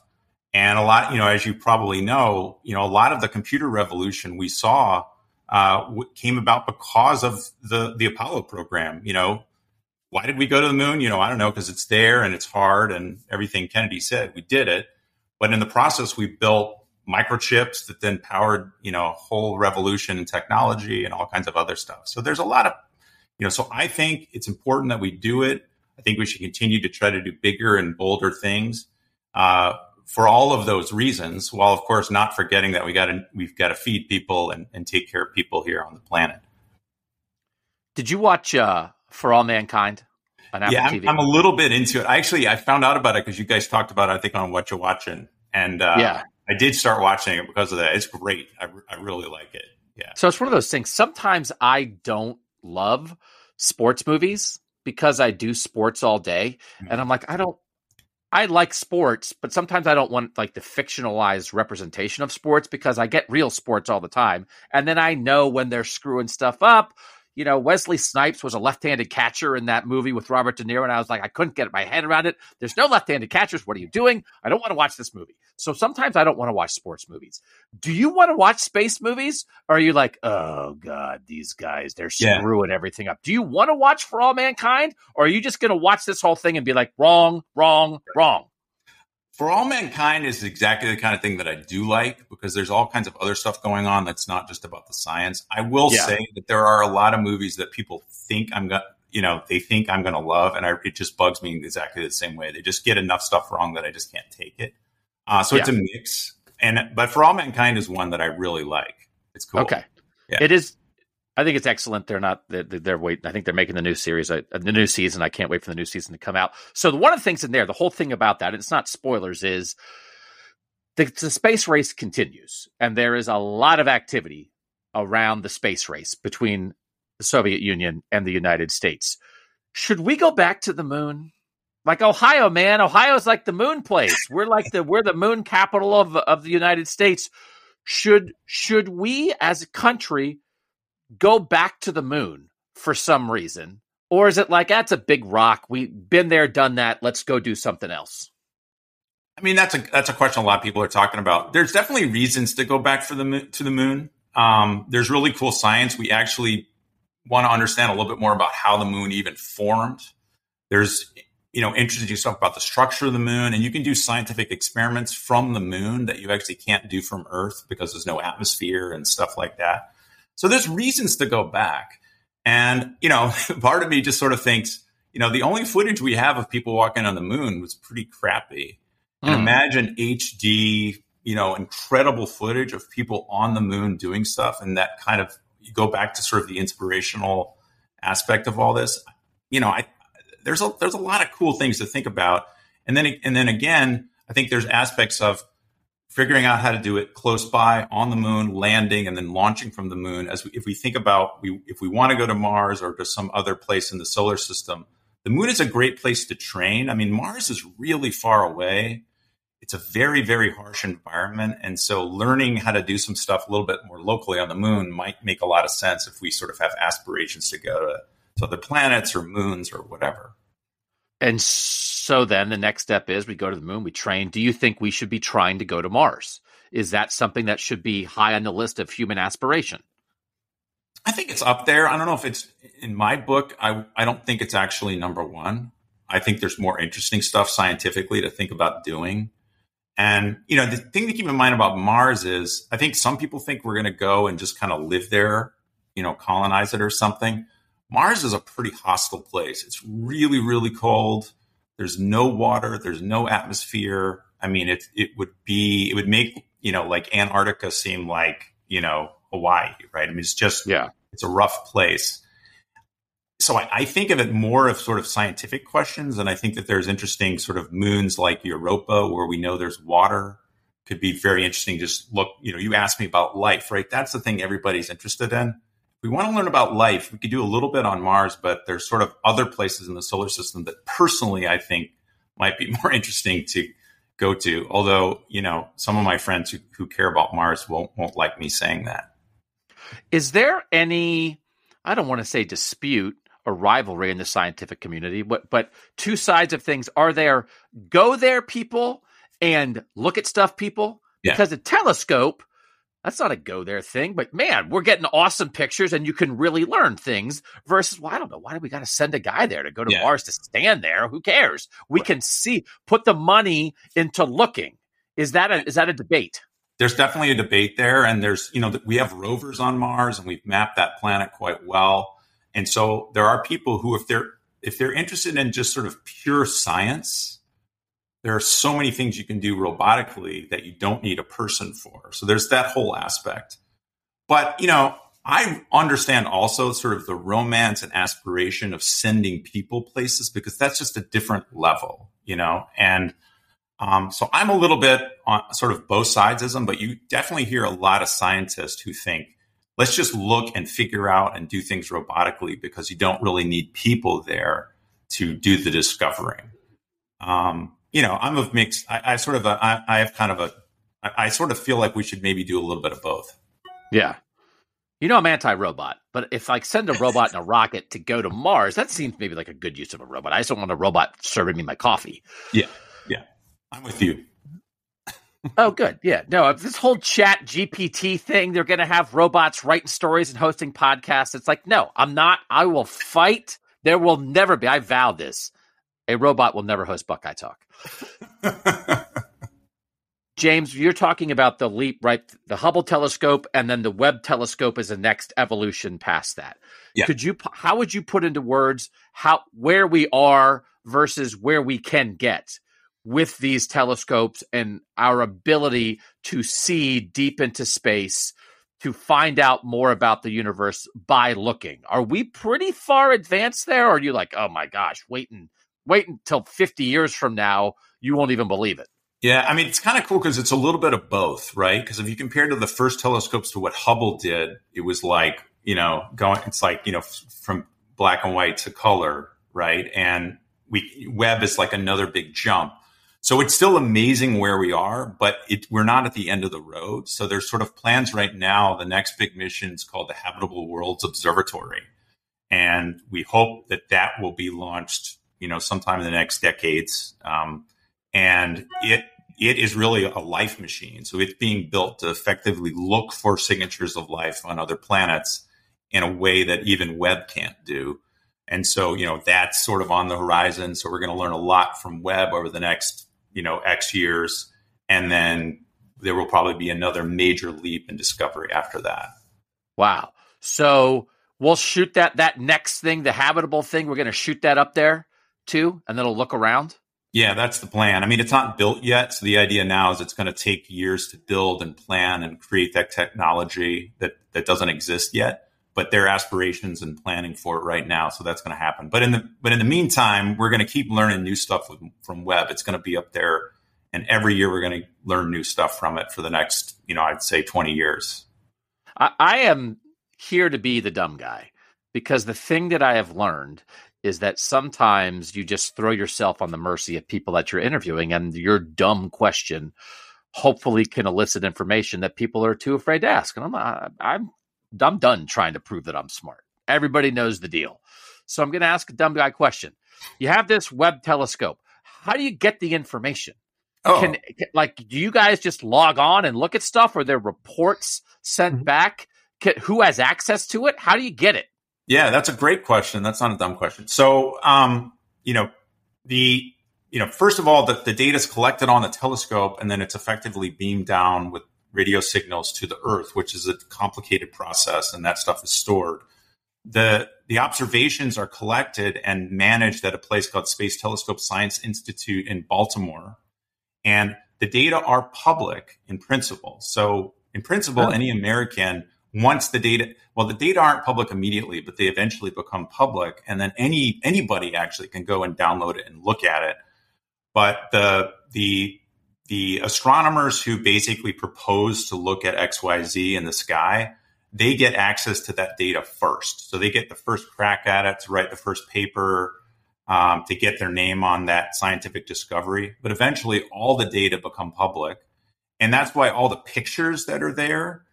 And a lot, you know, as you probably know, you know, a lot of the computer revolution we saw uh, came about because of the the Apollo program. You know, why did we go to the moon? You know, I don't know because it's there and it's hard and everything Kennedy said. We did it, but in the process, we built microchips that then powered you know a whole revolution in technology and all kinds of other stuff. So there's a lot of you know. So I think it's important that we do it. I think we should continue to try to do bigger and bolder things. Uh, for all of those reasons, while of course not forgetting that we got to we've got to feed people and, and take care of people here on the planet. Did you watch uh, For All Mankind on Apple yeah, TV? I'm, I'm, a little bit into it. I actually I found out about it because you guys talked about it. I think on What You're Watching, and uh, yeah, I did start watching it because of that. It's great. I, I really like it. Yeah. So it's one of those things. Sometimes I don't love sports movies because I do sports all day, mm-hmm. and I'm like, I don't I like sports, but sometimes I don't want like the fictionalized representation of sports because I get real sports all the time. And then I know when they're screwing stuff up. You know, Wesley Snipes was a left-handed catcher in that movie with Robert De Niro, and I was like, I couldn't get my head around it. There's no left-handed catchers. What are you doing? I don't want to watch this movie. So sometimes I don't want to watch sports movies. Do you want to watch space movies? Or are you like, oh God, these guys, they're screwing yeah. everything up. Do you want to watch For All Mankind? Or are you just going to watch this whole thing and be like, wrong, wrong, wrong? For All Mankind is exactly the kind of thing that I do like because there's all kinds of other stuff going on that's not just about the science. I will yeah. say that there are a lot of movies that people think I'm going to, you know, they think I'm going to love, and I, it just bugs me exactly the same way. They just get enough stuff wrong that I just can't take it. Uh, so yeah. it's a mix, and but for all mankind is one that I really like. It's cool. Okay, yeah. it is. I think it's excellent. They're not. They're, they're waiting. I think they're making the new series, uh, the new season. I can't wait for the new season to come out. So the, one of the things in there, the whole thing about that, it's not spoilers, is the, the space race continues, and there is a lot of activity around the space race between the Soviet Union and the United States. Should we go back to the moon? like Ohio, man. Ohio's like the moon place. We're like the we're the moon capital of of the United States. Should should we as a country go back to the moon for some reason? Or is it like that's a big rock? We've been there, done that. Let's go do something else. I mean, that's a that's a question a lot of people are talking about. There's definitely reasons to go back for the to the moon. Um, there's really cool science. We actually want to understand a little bit more about how the moon even formed. There's you know, interesting stuff about the structure of the moon. And you can do scientific experiments from the moon that you actually can't do from Earth because there's no atmosphere and stuff like that. So there's reasons to go back. And, you know, [LAUGHS] part of me just sort of thinks, you know, the only footage we have of people walking on the moon was pretty crappy. And mm. imagine HD, you know, incredible footage of people on the moon doing stuff. And that kind of, you go back to sort of the inspirational aspect of all this. You know, I, there's a there's a lot of cool things to think about. And then and then again, I think there's aspects of figuring out how to do it close by on the moon, landing and then launching from the moon. As we, if we think about we if we want to go to Mars or to some other place in the solar system, the moon is a great place to train. I mean, Mars is really far away. It's a very very harsh environment, and so learning how to do some stuff a little bit more locally on the moon might make a lot of sense if we sort of have aspirations to go to so the planets or moons or whatever. And so then the next step is we go to the moon, we train. Do you think we should be trying to go to Mars? Is that something that should be high on the list of human aspiration? I think it's up there. I don't know if it's in my book. I, I don't think it's actually number one. I think there's more interesting stuff scientifically to think about doing. And, you know, the thing to keep in mind about Mars is I think some people think we're going to go and just kind of live there, you know, colonize it or something. Mars is a pretty hostile place. It's really, really cold. There's no water. There's no atmosphere. I mean, it it would be it would make you know like Antarctica seem like you know Hawaii, right? I mean, it's just yeah, it's a rough place. So I, I think of it more of sort of scientific questions, and I think that there's interesting sort of moons like Europa where we know there's water could be very interesting. Just look, you know, you asked me about life, right? That's the thing everybody's interested in we want to learn about life, we could do a little bit on Mars, but there's sort of other places in the solar system that personally I think might be [LAUGHS] more interesting to go to. Although, you know, some of my friends who, who care about Mars won't, won't like me saying that. Is there any, I don't want to say dispute or rivalry in the scientific community, but, but two sides of things. Are there go there people and look at stuff people? Yeah. Because a telescope That's not a go there thing, but man, we're getting awesome pictures and you can really learn things versus, well, I don't know. Why do we got to send a guy there to go to Yeah. Mars to stand there? Who cares? We can see, put the money into looking. Is that a, is that a debate? there's definitely a debate there and there's you know we have rovers on mars and we've mapped that planet quite well and so there are people who if they're if they're interested in just sort of pure science there are so many things you can do robotically that you don't need a person for. So there's that whole aspect. But you know i understand also sort of the romance and aspiration of sending people places because that's just a different level you know? And um, so I'm a little bit on sort of both sides of them, but you definitely hear a lot of scientists who think, let's just look and figure out and do things robotically because you don't really need people there to do the discovering. Um, you know, I'm of mixed. I, I sort of, a, I, I have kind of a, I, I sort of feel like we should maybe do a little bit of both. Yeah. You know, I'm anti-robot, but if I send a robot in a rocket to go to Mars, that seems maybe like a good use of a robot. I just don't want a robot serving me my coffee. Yeah. Yeah. I'm with you. Oh, good. Yeah. No, uh, this whole ChatGPT thing, they're going to have robots writing stories and hosting podcasts. It's like, no, I'm not. I will fight. There will never be, I vow this, a robot will never host Buckeye Talk. [LAUGHS] James, you're talking about the leap, right? The Hubble telescope and then the Webb telescope is the next evolution past that. Yeah. Could you, how would you put into words how, where we are versus where we can get? with these telescopes and our ability to see deep into space to find out more about the universe by looking. Are we pretty far advanced there? Or are you like, oh my gosh, wait and wait until 50 years from now, you won't even believe it. Yeah, I mean, it's kind of cool because it's a little bit of both, right? Because if you compare to the first telescopes to what Hubble did, it was like, you know, going, it's like, you know, f- from black and white to color, right? And we, Webb is like another big jump. So it's still amazing where we are, but it, we're not at the end of the road. So there's sort of plans right now. The next big mission is called the Habitable Worlds Observatory. And we hope that that will be launched, you know, sometime in the next decades. Um, and it, it is really a life machine. So it's being built to effectively look for signatures of life on other planets in a way that even Webb can't do. And so, you know, that's sort of on the horizon. So we're going to learn a lot from Webb over the next, you know, X years. And then there will probably be another major leap in discovery after that. Wow. So we'll shoot that that next thing, the habitable thing, we're going to shoot that up there too, and then it'll look around. Yeah, that's the plan. I mean, it's not built yet. So the idea now is it's going to take years to build and plan and create that technology that, that doesn't exist yet. But there are aspirations and planning for it right now. So that's going to happen. But in the, but in the meantime, we're going to keep learning new stuff with, from Webb. It's going to be up there. And every year we're going to learn new stuff from it for the next, you know, I'd say 20 years. I, I am here to be the dumb guy because the thing that I have learned is that sometimes you just throw yourself on the mercy of people that you're interviewing and your dumb question hopefully can elicit information that people are too afraid to ask. And I'm not, I'm I'm done trying to prove that I'm smart. Everybody knows the deal. So I'm going to ask a dumb guy question. You have this Webb telescope. How do you get the information? Oh, Can, can- like do you guys just log on and look at stuff or there reports sent Mhm. back? Can, who has access to it? How do you get it? Yeah, that's a great question. That's not a dumb question. So, um, you know, the you know, first of all, the, the data is collected on the telescope and then it's effectively beamed down with radio signals to the Earth, which is a complicated process, and that stuff is stored. The the observations are collected and managed at a place called Space Telescope Science Institute in Baltimore. And the data are public in principle. So in principle, any American once the data well the data aren't public immediately but they eventually become public and then any anybody actually can go and download it and look at it. But the the the astronomers who basically propose to look at xyz in the sky they get access to that data first. So they get the first crack at it to write the first paper um, to get their name on that scientific discovery. But eventually all the data become public. And that's why all the pictures that are there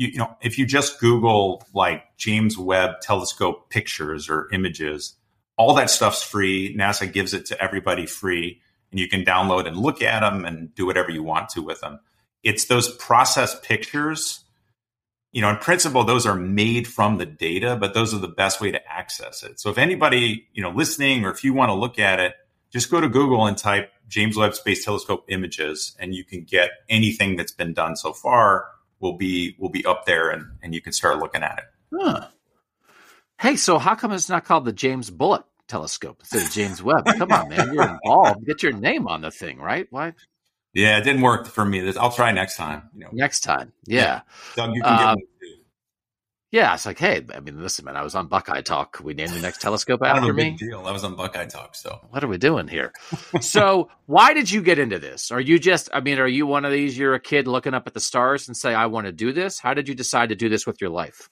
you, you know, if you just Google like James Webb Telescope pictures or images, all that stuff's free. NASA gives it to everybody free, and you can download and look at them and do whatever you want to with them. It's those process pictures you know, in principle, those are made from the data, but those are the best way to access it. So if anybody, you know, listening or if you want to look at it, just go to Google and type James Webb Space Telescope images and you can get anything that's been done so far will be will be up there and, and you can start looking at it. Huh. Hey, so how come it's not called the James Bullock telescope instead of James Webb? Come on, man. You're involved. Get your name on the thing, right? Why? Yeah, it didn't work for me. I'll try next time. You know. Next time. Yeah. Doug, you can um, one yeah, it's like, hey, I mean, listen, man, I was on Buckeye Talk. We named the next telescope after me? Deal. I was on Buckeye Talk, so what are we doing here? [LAUGHS] so, why did you get into this? Are you just, I mean, are you one of these? You're a kid looking up at the stars and say, I want to do this. How did you decide to do this with your life?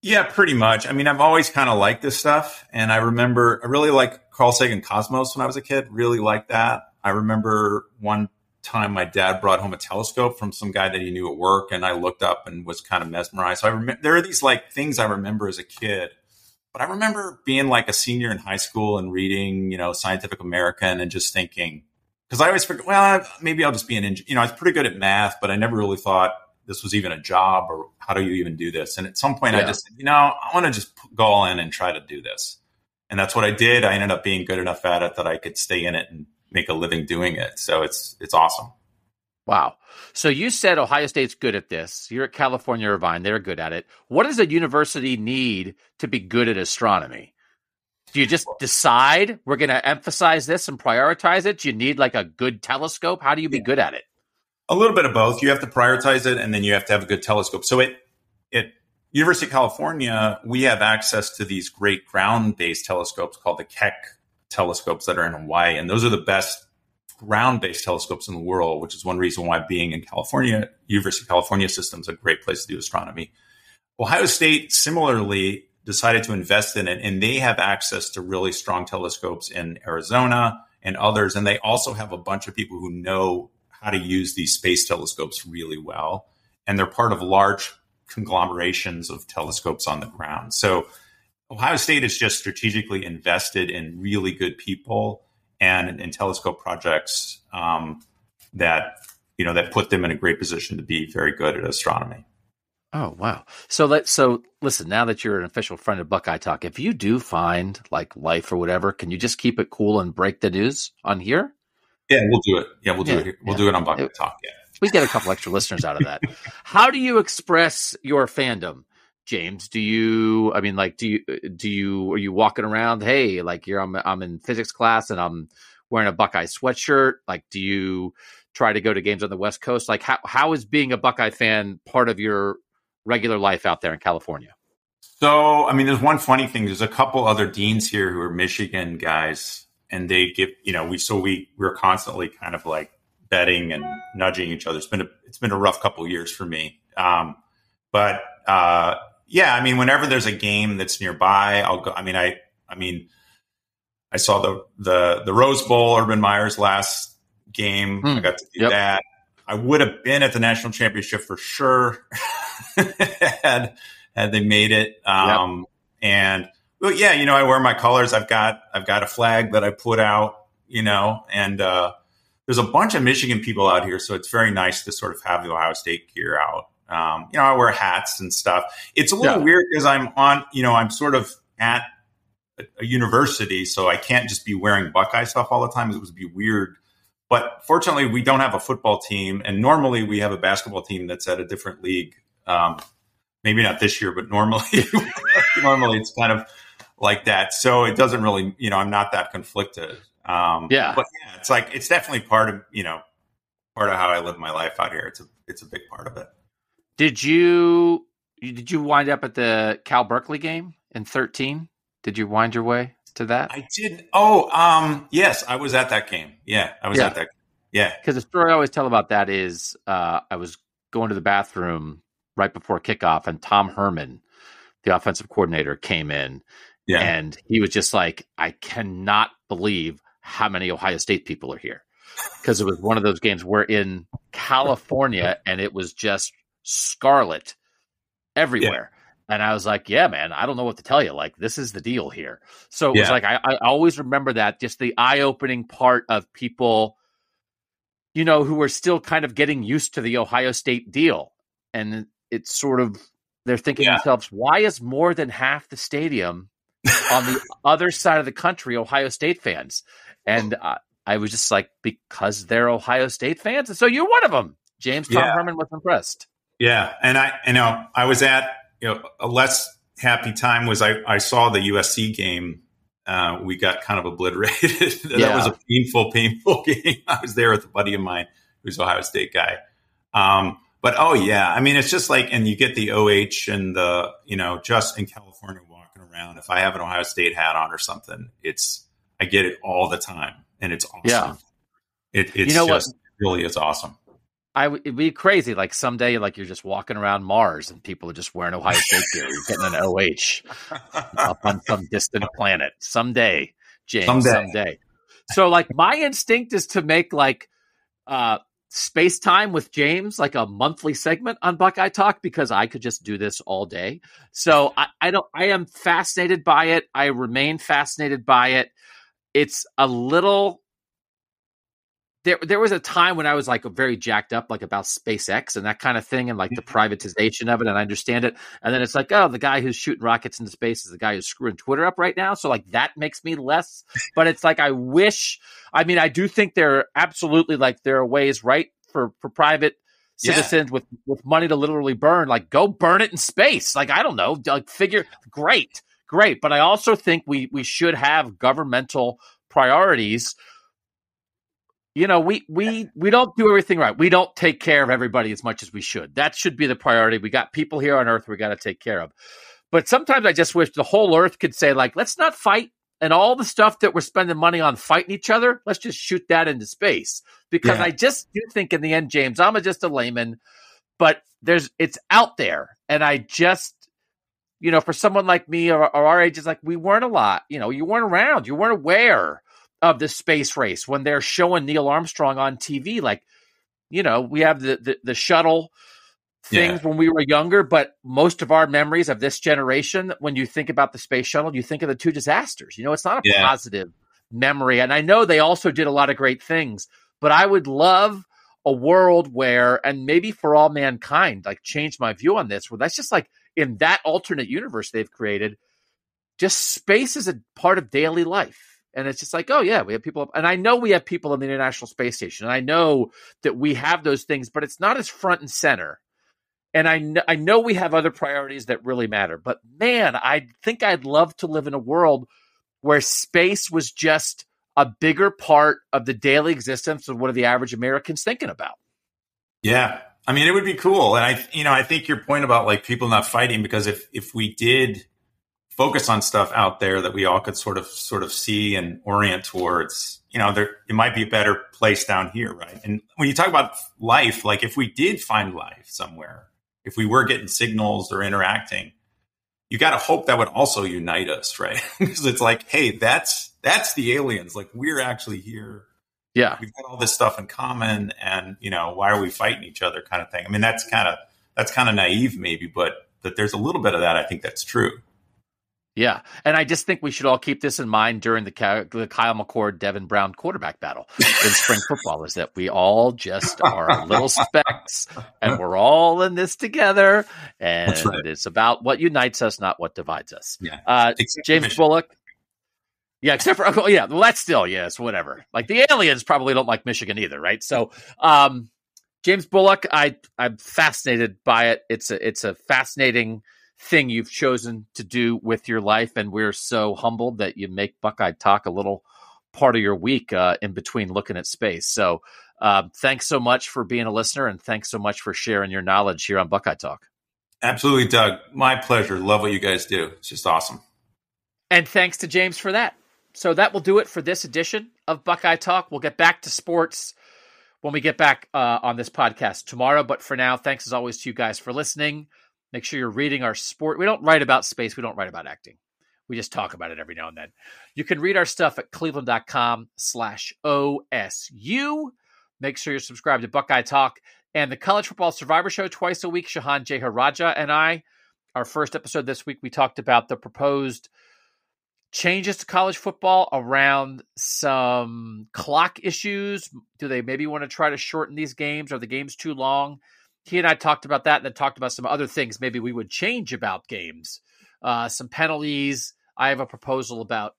Yeah, pretty much. I mean, I've always kind of liked this stuff, and I remember I really like Carl Sagan Cosmos when I was a kid. Really liked that. I remember one time my dad brought home a telescope from some guy that he knew at work and I looked up and was kind of mesmerized. So I remember there are these like things I remember as a kid. But I remember being like a senior in high school and reading, you know, Scientific American and just thinking, because I always figured, well, maybe I'll just be an engineer. You know, I was pretty good at math, but I never really thought this was even a job or how do you even do this? And at some point, yeah. I just, you know, I want to just go all in and try to do this. And that's what I did. I ended up being good enough at it that I could stay in it and make a living doing it. So it's it's awesome. Wow. So you said Ohio State's good at this. You're at California Irvine; they're good at it. What does a university need to be good at astronomy? Do you just decide we're going to emphasize this and prioritize it? Do you need like a good telescope? How do you be good at it? A little bit of both. You have to prioritize it, and then you have to have a good telescope. So it it University of California, we have access to these great ground-based telescopes called the Keck telescopes that are in Hawaii. And those are the best ground based telescopes in the world, which is one reason why being in California, University of California system is a great place to do astronomy. Ohio State similarly decided to invest in it, and they have access to really strong telescopes in Arizona and others. And they also have a bunch of people who know how to use these space telescopes really well. And they're part of large conglomerations of telescopes on the ground. So Ohio State is just strategically invested in really good people and in telescope projects um, that you know that put them in a great position to be very good at astronomy. Oh wow! So let so listen. Now that you're an official friend of Buckeye Talk, if you do find like life or whatever, can you just keep it cool and break the news on here? Yeah, we'll do it. Yeah, we'll do yeah, it. Here. We'll yeah. do it on Buckeye Talk. Yeah, we get a couple extra listeners out of that. [LAUGHS] How do you express your fandom? James, do you? I mean, like, do you? Do you? Are you walking around? Hey, like, you're I'm, I'm in physics class and I'm wearing a Buckeye sweatshirt. Like, do you try to go to games on the West Coast? Like, how how is being a Buckeye fan part of your regular life out there in California? So, I mean, there's one funny thing. There's a couple other deans here who are Michigan guys, and they give you know we so we we're constantly kind of like betting and nudging each other. It's been a it's been a rough couple years for me, um, but. Uh, yeah, I mean, whenever there's a game that's nearby, I'll go. I mean, I, I mean, I saw the the the Rose Bowl, Urban Meyer's last game. I hmm. got to do yep. that. I would have been at the national championship for sure [LAUGHS] had had they made it. Um, yep. And well, yeah, you know, I wear my colors. I've got I've got a flag that I put out. You know, and uh, there's a bunch of Michigan people out here, so it's very nice to sort of have the Ohio State gear out. Um, you know, I wear hats and stuff. It's a little yeah. weird because I'm on, you know, I'm sort of at a, university, so I can't just be wearing Buckeye stuff all the time. It would be weird. But fortunately, we don't have a football team, and normally we have a basketball team that's at a different league. Um, maybe not this year, but normally, [LAUGHS] normally it's kind of like that. So it doesn't really, you know, I'm not that conflicted. Um, yeah, but yeah, it's like it's definitely part of, you know, part of how I live my life out here. It's a it's a big part of it. Did you did you wind up at the Cal Berkeley game in 13? Did you wind your way to that? I did. Oh, um, yes, I was at that game. Yeah, I was yeah. at that. Yeah, because the story I always tell about that is uh, I was going to the bathroom right before kickoff, and Tom Herman, the offensive coordinator, came in, yeah. and he was just like, "I cannot believe how many Ohio State people are here," because it was one of those games. We're in California, and it was just scarlet everywhere. Yeah. And I was like, yeah, man, I don't know what to tell you. Like, this is the deal here. So it yeah. was like, I, I always remember that just the eye opening part of people, you know, who are still kind of getting used to the Ohio State deal. And it's sort of they're thinking Yeah. to themselves, why is more than half the stadium on the [LAUGHS] other side of the country Ohio State fans? And uh, I was just like, because they're Ohio State fans. And so you're one of them. James Tom Yeah. Herman was impressed. Yeah, and I, you know, I was at you know a less happy time was I I saw the USC game. Uh, we got kind of obliterated. [LAUGHS] that Yeah. was a painful, painful [LAUGHS] game. I was there with a buddy of mine who's Ohio State guy. Um, but oh yeah, I mean it's just like, and you get the OH and the you know just in California walking around. If I have an Ohio State hat on or something, it's I get it all the time, and it's awesome. Yeah. It, it's You know what? just really is awesome. I it'd be crazy. Like someday, like you're just walking around Mars and people are just wearing Ohio State gear. You're getting an OH [LAUGHS] up on some distant planet. Someday, James. Someday. Someday. So, like, my instinct is to make like uh space time with James like a monthly segment on Buckeye Talk because I could just do this all day. So I, I don't. I am fascinated by it. I remain fascinated by it. It's a little there there was a time when I was like very jacked up like about SpaceX and that kind of thing and like the mm-hmm. privatization of it and I understand it. And then it's like oh the guy who's shooting rockets into space is the guy who's screwing Twitter up right now. So like that makes me less but it's like I wish I mean I do think there are absolutely like there are ways right for for private Yeah. citizens with with money to literally burn like go burn it in space. Like I don't know like figure great great. But I also think we we should have governmental priorities you know we we we don't do everything right. We don't take care of everybody as much as we should. That should be the priority. We got people here on earth we got to take care of. But sometimes i just wish the whole earth could say like let's not fight and all the stuff that we're spending money on fighting each other let's just shoot that into space. Because Yeah. i just do think in the end james i'm just a layman but there's it's out there. And i just you know for someone like me or, or our age is like we weren't a lot you know you weren't around you weren't aware of the space race when they're showing Neil Armstrong on TV. Like, you know, we have the the, the shuttle things when we were younger, but most of our memories of this generation, when you think about the space shuttle, you think of the two disasters. You know, it's not a Yeah. positive memory. And I know they also did a lot of great things, but I would love a world where, and maybe for all mankind, like change my view on this, where that's just like in that alternate universe they've created, just space is a part of daily life. And it's just like, oh yeah, we have people, and I know we have people in the International Space Station, and I know that we have those things, but it's not as front and center. And I know, I know we have other priorities that really matter, but man, I think I'd love to live in a world where space was just a bigger part of the daily existence of what are the average Americans thinking about. Yeah. I mean, it would be cool. And I, you know, I think your point about like people not fighting, because if, if we did focus on stuff out there that we all could sort of, sort of see and orient towards, you know, there, it might be a better place down here. Right. And when you talk about life, like if we did find life somewhere, if we were getting signals or interacting, you got to hope that would also unite us. Right. [LAUGHS] Because it's like, Hey, that's, that's the aliens. Like we're actually here Yeah. we've got all this stuff in common and you know why are we fighting each other kind of thing i mean that's kind of that's kind of naive maybe but that there's a little bit of that i think that's true Yeah. And I just think we should all keep this in mind during the, the Kyle McCord, Devin Brown quarterback battle in spring [LAUGHS] football is that we all just are little specks and we're all in this together. And right. it's about what unites us, not what divides us. yeah Uh, James Bullock. Yeah, except for oh, yeah, well that's still yes, whatever. Like the aliens probably don't like Michigan either, right? So, um, James Bullock, I I'm fascinated by it. It's a it's a fascinating thing you've chosen to do with your life, and we're so humbled that you make Buckeye Talk a little part of your week uh, in between looking at space. So, um, thanks so much for being a listener, and thanks so much for sharing your knowledge here on Buckeye Talk. absolutely doug my pleasure love what you guys do it's just awesome And thanks to James for that. So that will do it for this edition of Buckeye Talk. We'll get back to sports when we get back uh, on this podcast tomorrow. But for now, thanks as always to you guys for listening. Make sure you're reading our sport. We don't write about space, we don't write about acting. We just talk about it every now and then. You can read our stuff at cleveland.com slash OSU. Make sure you're subscribed to Buckeye Talk and the College Football Survivor Show twice a week. Shahan Jeharaja and I, our first episode this week, we talked about the proposed changes to college football around some clock issues. Do they maybe want to try to shorten these games? Are the games too long? He and I talked about that and then talked about some other things maybe we would change about games. Uh, some penalties. I have a proposal about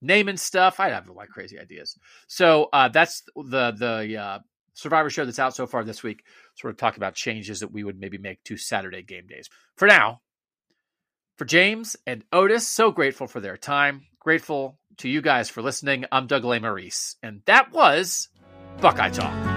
naming stuff. I have like crazy ideas. So uh, that's the the uh, Survivor show that's out so far this week. Sort of talk about changes that we would maybe make to Saturday game days. For now, for James and Otis, so grateful for their time. Grateful to you guys for listening. I'm Doug Lesmerises, and that was Buckeye Talk.